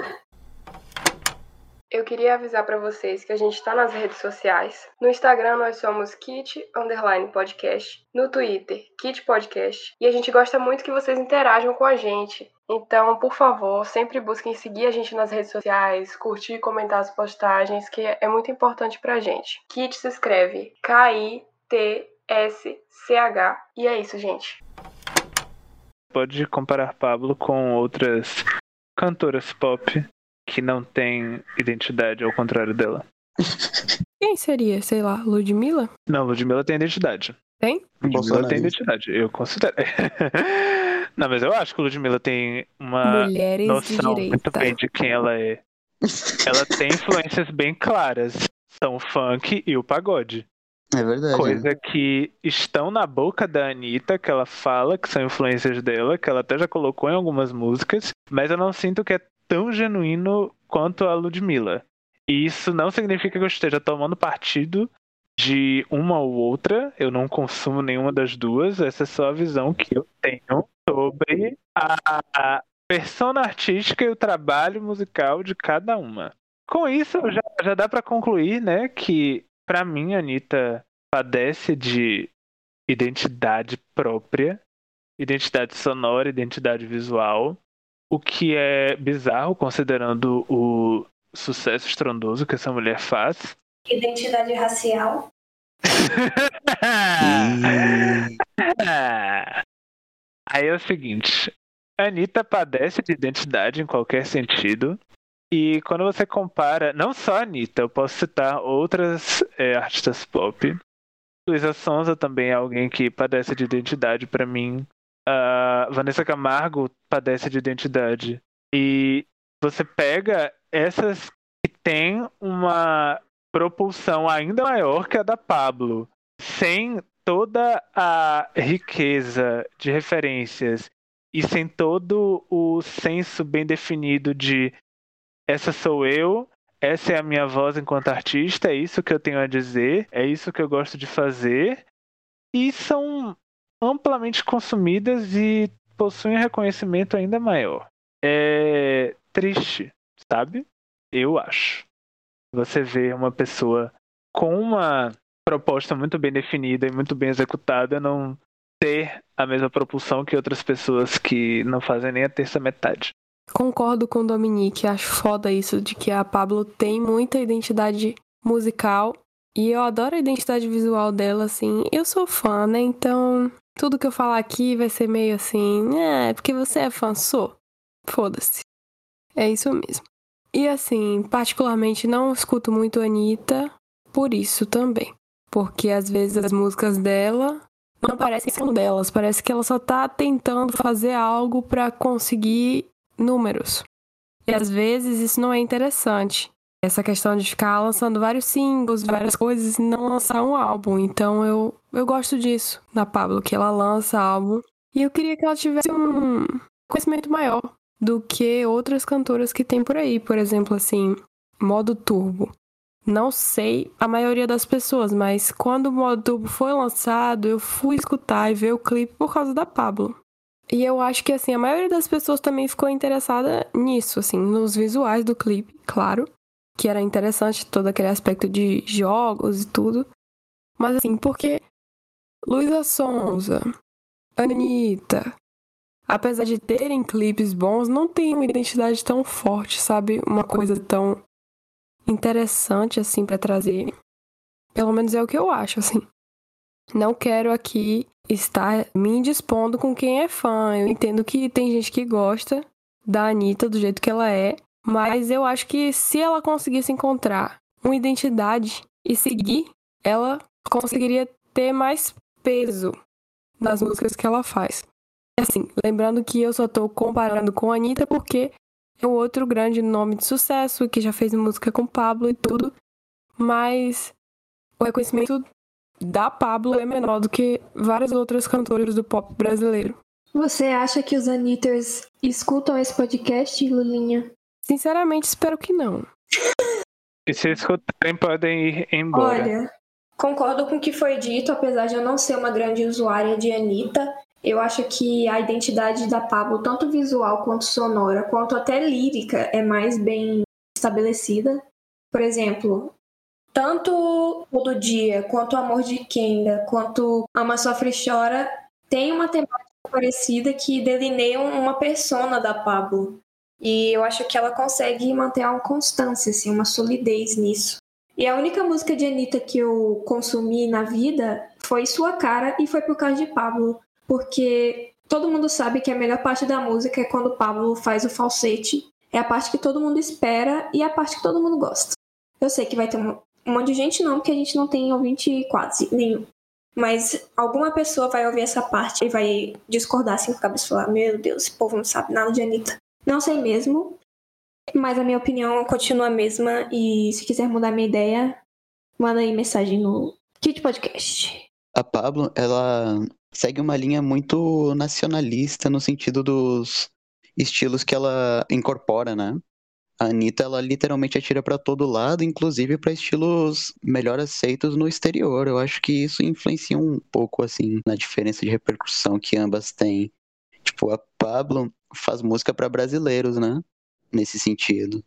D: Eu queria avisar para vocês que a gente está nas redes sociais. No Instagram nós somos Kit Underline Podcast. No Twitter, Kit Podcast. E a gente gosta muito que vocês interajam com a gente. Então, por favor, sempre busquem seguir a gente nas redes sociais, curtir e comentar as postagens, que é muito importante pra gente. Kit se escreve K-I-T-S-C-H. E é isso, gente.
B: Pode comparar Pablo com outras cantoras pop que não têm identidade ao contrário dela.
D: Quem seria? Sei lá, Ludmilla?
B: Não, Ludmilla tem identidade.
D: Tem?
B: Ludmilla tem identidade, eu considero. não, mas eu acho que Ludmilla tem uma
D: Mulheres de
B: noção muito bem de quem ela é. Ela tem influências bem claras. São o funk e o pagode.
C: É verdade.
B: Coisa que estão na boca da Anitta, que ela fala que são influências dela, que ela até já colocou em algumas músicas, mas eu não sinto que é tão genuíno quanto a Ludmilla. E isso não significa que eu esteja tomando partido de uma ou outra, eu não consumo nenhuma das duas, essa é só a visão que eu tenho sobre a persona artística e o trabalho musical de cada uma. Com isso, já, já dá pra concluir, né, que pra mim a Anitta padece de identidade própria, identidade sonora, identidade visual, o que é bizarro considerando o sucesso estrondoso que essa mulher faz.
A: Identidade racial.
B: Aí é o seguinte, Anitta padece de identidade em qualquer sentido. E quando você compara, não só a Anitta, eu posso citar outras é, artistas pop. Luísa Sonza também é alguém que padece de identidade pra mim. A Vanessa Camargo padece de identidade. E você pega essas que têm uma propulsão ainda maior que a da Pablo, sem toda a riqueza de referências e sem todo o senso bem definido de essa sou eu, essa é a minha voz enquanto artista, é isso que eu tenho a dizer, é isso que eu gosto de fazer, e são amplamente consumidas e possuem um reconhecimento ainda maior. É triste, sabe? Eu acho. Você vê uma pessoa com uma proposta muito bem definida e muito bem executada não ter a mesma propulsão que outras pessoas que não fazem nem a terça metade.
D: Concordo com o Dominique, acho foda isso de que a Pablo tem muita identidade musical e eu adoro a identidade visual dela, assim. Eu sou fã, né? Então, tudo que eu falar aqui vai ser meio assim, é, porque você é fã, sou. Foda-se. É isso mesmo. E assim, particularmente não escuto muito a Anitta por isso também. Porque às vezes as músicas dela não parecem sendo delas, parece que ela só tá tentando fazer algo pra conseguir números. E às vezes isso não é interessante. Essa questão de ficar lançando vários singles, várias coisas e não lançar um álbum. Então eu, eu gosto disso na Pablo, que ela lança álbum. E eu queria que ela tivesse um conhecimento maior do que outras cantoras que tem por aí. Por exemplo, assim, modo turbo. Não sei a maioria das pessoas, mas quando o modo turbo foi lançado, eu fui escutar e ver o clipe por causa da Pablo. E eu acho que, assim, a maioria das pessoas também ficou interessada nisso, assim, nos visuais do clipe, claro. Que era interessante todo aquele aspecto de jogos e tudo. Mas, assim, porque Luísa Sonza, Anitta, apesar de terem clipes bons, não tem uma identidade tão forte, sabe? Uma coisa tão interessante, assim, pra trazer. Pelo menos é o que eu acho, assim. Não quero aqui estar me indispondo com quem é fã. Eu entendo que tem gente que gosta da Anitta do jeito que ela é, mas eu acho que se ela conseguisse encontrar uma identidade e seguir, ela conseguiria ter mais peso nas músicas que ela faz. Assim, lembrando que eu só tô comparando com a Anitta porque é outro grande nome de sucesso que já fez música com Pablo e tudo, mas o reconhecimento da Pablo é menor do que várias outras cantoras do pop brasileiro.
A: Você acha que os Anitters escutam esse podcast, Lulinha?
D: Sinceramente, espero que não.
B: E se escutarem, podem ir embora.
A: Olha, concordo com o que foi dito, apesar de eu não ser uma grande usuária de Anitta. Eu acho que a identidade da Pablo, tanto visual quanto sonora, quanto até lírica, é mais bem estabelecida. Por exemplo, tanto Todo Dia, quanto Amor de Kenda, quanto Ama, Sofre e Chora, tem uma temática parecida que delineiam uma persona da Pablo. E eu acho que ela consegue manter uma constância, assim, uma solidez nisso. E a única música de Anitta que eu consumi na vida foi Sua Cara e foi por causa de Pablo. Porque todo mundo sabe que a melhor parte da música é quando Pablo faz o falsete. É a parte que todo mundo espera e a parte que todo mundo gosta. Eu sei que vai ter um, um monte de gente não, porque a gente não tem ouvinte quase nenhum. Mas alguma pessoa vai ouvir essa parte e vai discordar assim com a cabeça e falar: Meu Deus, esse povo não sabe nada de Anitta. Não sei mesmo, mas a minha opinião continua a mesma. E se quiser mudar minha ideia, manda aí mensagem no Kit Podcast.
C: A Pablo, ela segue uma linha muito nacionalista no sentido dos estilos que ela incorpora, né? A Anitta, ela literalmente atira pra todo lado, inclusive pra estilos melhor aceitos no exterior. Eu acho que isso influencia um pouco, assim, na diferença de repercussão que ambas têm. Tipo, a Pablo faz música pra brasileiros, né? Nesse sentido.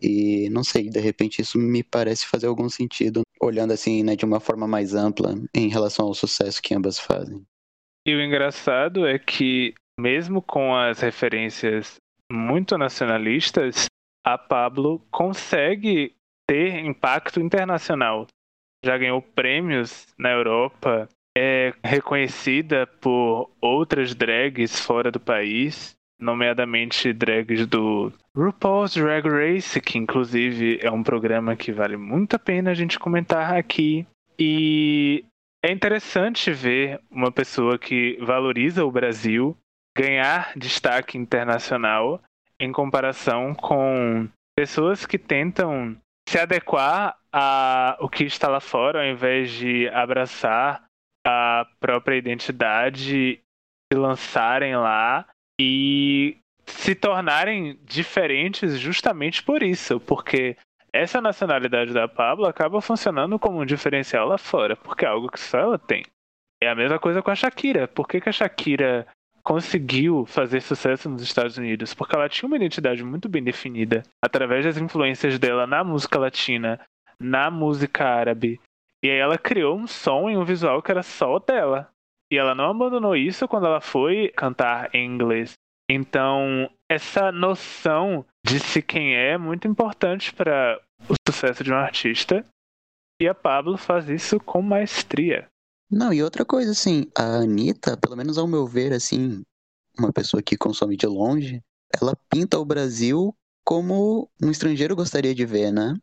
C: E não sei, de repente isso me parece fazer algum sentido, olhando assim, né, de uma forma mais ampla em relação ao sucesso que ambas fazem.
B: E o engraçado é que, mesmo com as referências muito nacionalistas, a Pablo consegue ter impacto internacional. Já ganhou prêmios na Europa, é reconhecida por outras drags fora do país, nomeadamente drags do RuPaul's Drag Race, que inclusive é um programa que vale muito a pena a gente comentar aqui. E é interessante ver uma pessoa que valoriza o Brasil ganhar destaque internacional em comparação com pessoas que tentam se adequar a o que está lá fora ao invés de abraçar a própria identidade, se lançarem lá e se tornarem diferentes justamente por isso, porque essa nacionalidade da Pablo acaba funcionando como um diferencial lá fora, porque é algo que só ela tem. É a mesma coisa com a Shakira. Por que, que a Shakira conseguiu fazer sucesso nos Estados Unidos? Porque ela tinha uma identidade muito bem definida através das influências dela na música latina, na música árabe. E aí ela criou um som e um visual que era só dela. E ela não abandonou isso quando ela foi cantar em inglês. Então, essa noção de se quem é é muito importante para o sucesso de um artista. E a Pablo faz isso com maestria.
C: Não, e outra coisa, assim, a Anitta, pelo menos ao meu ver, assim, uma pessoa que consome de longe, ela pinta o Brasil como um estrangeiro gostaria de ver, né?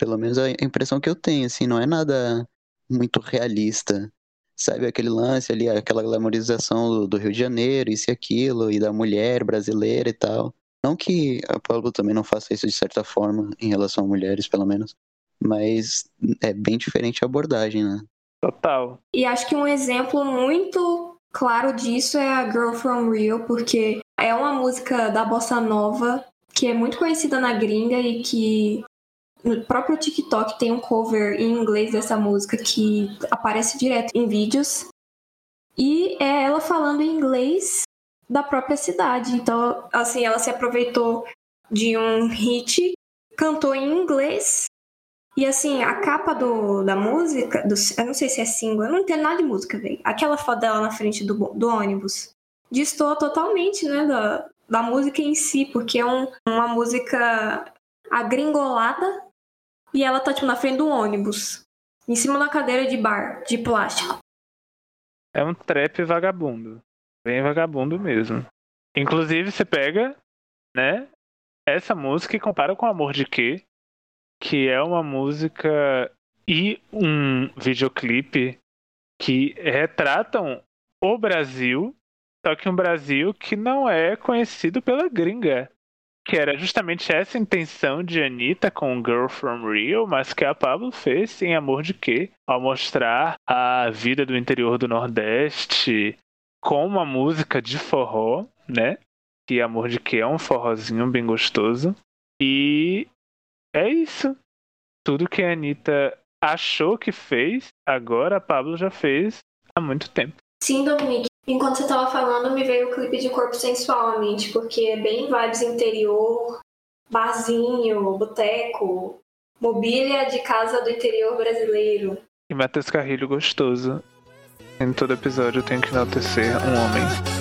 C: Pelo menos a impressão que eu tenho, assim, não é nada muito realista. Sabe, aquele lance ali, aquela glamorização do, do Rio de Janeiro, isso e aquilo, e da mulher brasileira e tal. Não que a Pablo também não faça isso de certa forma, em relação a mulheres, pelo menos. Mas é bem diferente a abordagem, né?
B: Total.
A: E acho que um exemplo muito claro disso é a Girl From Rio, porque é uma música da bossa nova que é muito conhecida na gringa e que no próprio TikTok tem um cover em inglês dessa música que aparece direto em vídeos. E é ela falando em inglês da própria cidade. Então, assim, ela se aproveitou de um hit, cantou em inglês. E assim, a capa do, da música, do, eu não sei se é single, eu não entendo nada de música, velho. Aquela foto dela na frente do, do ônibus destoa totalmente, né, da, da música em si, porque é um, uma música agringolada e ela tá, tipo, na frente do ônibus, em cima da cadeira de bar, de plástico.
B: É um trap vagabundo. Bem vagabundo mesmo. Inclusive, você pega, né, essa música e compara com Amor de Quê, que é uma música e um videoclipe que retratam o Brasil, só que um Brasil que não é conhecido pela gringa. Que era justamente essa intenção de Anitta com Girl From Rio, mas que a Pablo fez em Amor de Quê? Ao mostrar a vida do interior do Nordeste com uma música de forró, né? Que Amor de Quê é um forrozinho bem gostoso. E é isso. Tudo que a Anitta achou que fez, agora a Pablo já fez há muito tempo.
A: Sim, Dominique. Enquanto você tava falando, me veio o clipe de Corpo Sensual à mente, porque é bem vibes interior, barzinho, boteco, Mobília de casa do interior brasileiro.
B: E Matheus Carrilho gostoso. Em todo episódio eu tenho que enaltecer um homem.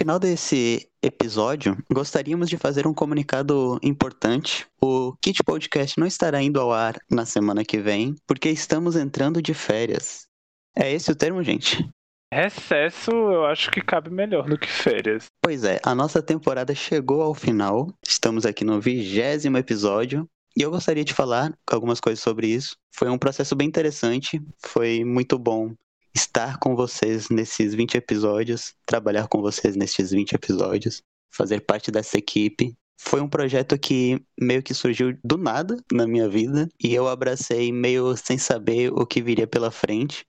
C: Final desse episódio, gostaríamos de fazer um comunicado importante. O Kit Podcast não estará indo ao ar na semana que vem, porque estamos entrando de férias. É esse o termo, gente?
B: Recesso eu acho que cabe melhor do que férias.
C: Pois é, a nossa temporada chegou ao final. Estamos aqui no vigésimo episódio. E eu gostaria de falar algumas coisas sobre isso. Foi um processo bem interessante. Foi muito bom estar com vocês nesses 20 episódios, trabalhar com vocês nesses 20 episódios, fazer parte dessa equipe. Foi um projeto que meio que surgiu do nada na minha vida e eu abracei meio sem saber o que viria pela frente.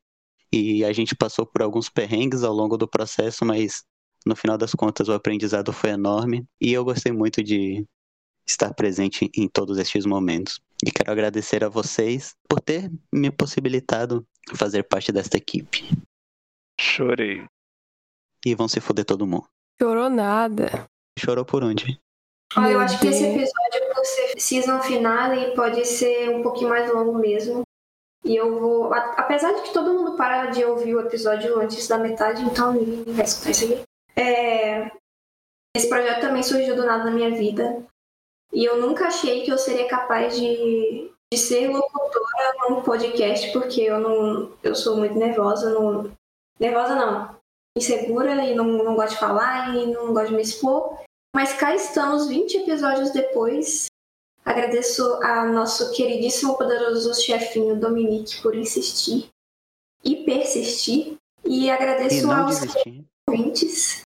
C: E a gente passou por alguns perrengues ao longo do processo, mas no final das contas o aprendizado foi enorme e eu gostei muito de estar presente em todos estes momentos. E quero agradecer a vocês por ter me possibilitado fazer parte desta equipe.
B: Chorei.
C: E vão se foder todo mundo.
D: Chorou nada.
C: Chorou por onde?
A: Ó, eu acho que esse episódio, por ser season finale, pode ser um pouquinho mais longo mesmo. E eu vou. a- Apesar de que todo mundo para de ouvir o episódio antes da metade, então ninguém vai escutar isso aqui. É, Esse projeto também surgiu do nada na minha vida. E eu nunca achei que eu seria capaz de, de ser locutora num podcast, porque eu não. Eu sou muito nervosa. Não, nervosa não. Insegura e não, não gosto de falar e não gosto de me expor. Mas cá estamos, 20 episódios depois. Agradeço a nosso queridíssimo poderoso chefinho Dominique por insistir e persistir. E
C: E
A: agradeço
C: não
A: aos
C: desistir.
A: ouvintes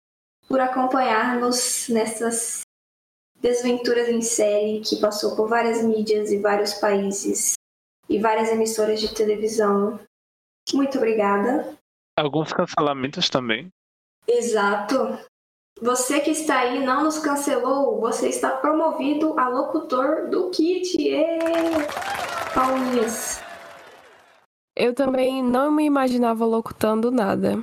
A: por acompanhar-nos nessas desventuras em série que passou por várias mídias e vários países e várias emissoras de televisão. Muito obrigada.
B: Alguns cancelamentos também.
A: Exato. Você que está aí não nos cancelou, você está promovido a locutor do Kit. Ê! Palminhas.
D: Eu também não me imaginava locutando nada.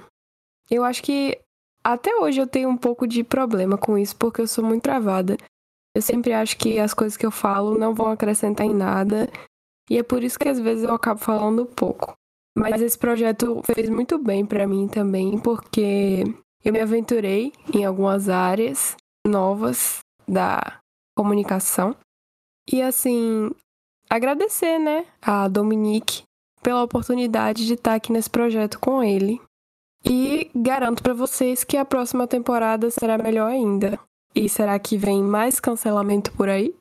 D: Eu acho que até hoje eu tenho um pouco de problema com isso, porque eu sou muito travada. Eu sempre acho que as coisas que eu falo não vão acrescentar em nada. E é por isso que às vezes eu acabo falando pouco. Mas esse projeto fez muito bem pra mim também, porque eu me aventurei em algumas áreas novas da comunicação. E assim, agradecer, né, a Dominique pela oportunidade de estar aqui nesse projeto com ele. E garanto pra vocês que a próxima temporada será melhor ainda. E será que vem mais cancelamento por aí?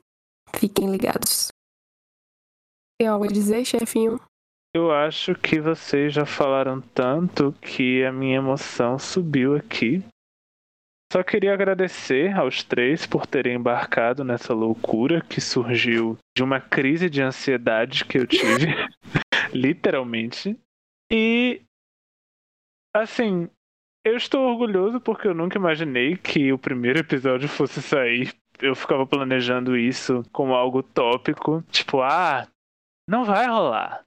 D: Fiquem ligados. Tem algo a dizer, chefinho?
B: Eu acho que vocês já falaram tanto que a minha emoção subiu aqui. Só queria agradecer aos três por terem embarcado nessa loucura que surgiu de uma crise de ansiedade que eu tive, literalmente. E, assim, eu estou orgulhoso porque eu nunca imaginei que o primeiro episódio fosse sair. Eu ficava planejando isso como algo tópico, tipo, ah, não vai rolar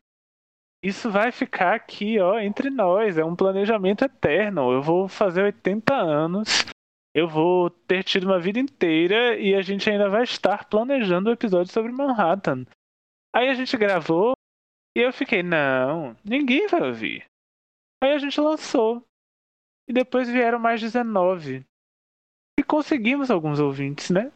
B: isso vai ficar aqui, ó, entre nós. É um planejamento eterno. Eu vou fazer 80 anos. Eu vou ter tido uma vida inteira e a gente ainda vai estar planejando o episódio sobre Manhattan. Aí a gente gravou e eu fiquei, não, ninguém vai ouvir. Aí a gente lançou. E depois vieram mais 19. E conseguimos alguns ouvintes, né?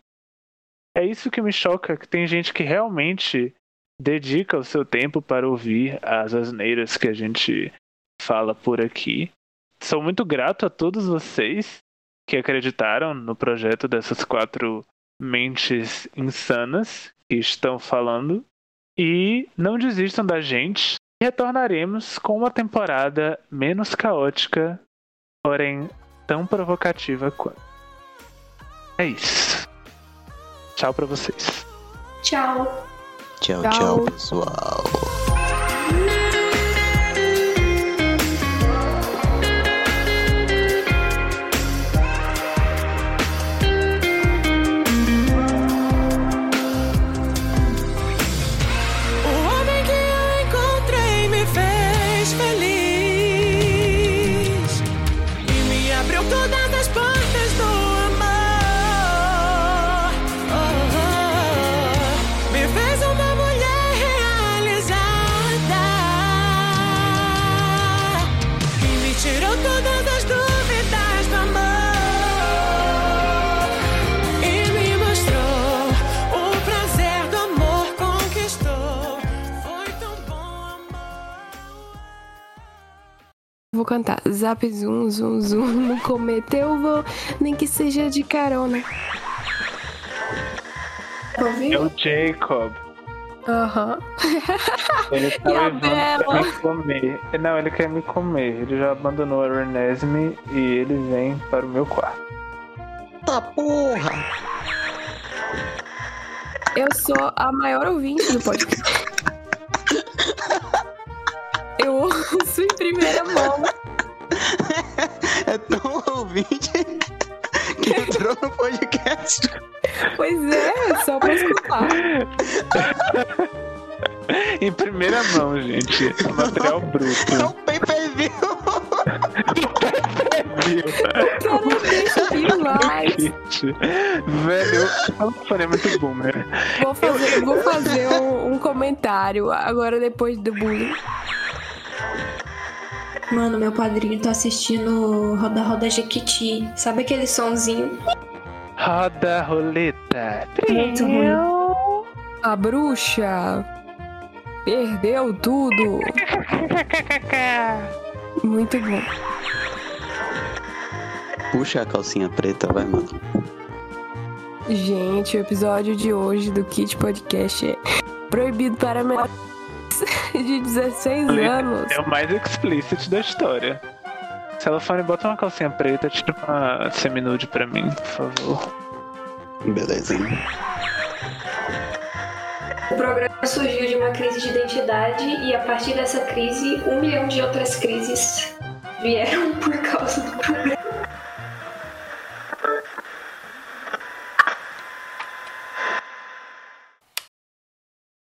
B: É isso que me choca, que tem gente que realmente dedica o seu tempo para ouvir as asneiras que a gente fala por aqui. Sou muito grato a todos vocês que acreditaram no projeto dessas quatro mentes insanas que estão falando. E não desistam da gente. Retornaremos com uma temporada menos caótica, porém tão provocativa quanto. É isso. Tchau pra vocês.
A: Tchau.
C: Tchau,
D: Tchau.
C: tchau, pessoal.
D: Cantar. Zap zum, zum, zum. No cometa eu vou, nem que seja de carona.
A: Ouviu?
B: É o Jacob.
D: Aham.
B: Ele tá
D: E
B: levando pra me comer. Não, ele quer me comer. Ele já abandonou a Renesme e ele vem para o meu quarto.
C: Tá porra!
D: Eu sou a maior ouvinte do podcast. Eu ouço em primeira mão.
C: É tão ouvinte que entrou no podcast.
D: Pois é, só pra escutar.
B: Em primeira mão, gente. Material bruto.
C: É o pay per view.
D: Cara, deixa demais.
B: Gente, Velho, o telefone é muito boomer.
D: Vou fazer, vou fazer um, um comentário agora depois do bullying.
A: Mano, meu padrinho tá assistindo Roda Roda Jequiti. Sabe aquele sonzinho?
B: Roda a roleta.
A: Muito ruim.
D: A bruxa perdeu tudo. Muito bom.
C: Puxa a calcinha preta, vai, mano.
D: Gente, o episódio de hoje do Kit Podcast é proibido para menores de 16 anos.
B: É o mais explicit da história. Celofane, bota uma calcinha preta, tira uma seminude pra mim, por favor.
C: Beleza.
A: O programa surgiu de uma crise de identidade e a partir dessa crise, um milhão de outras crises vieram por causa do programa.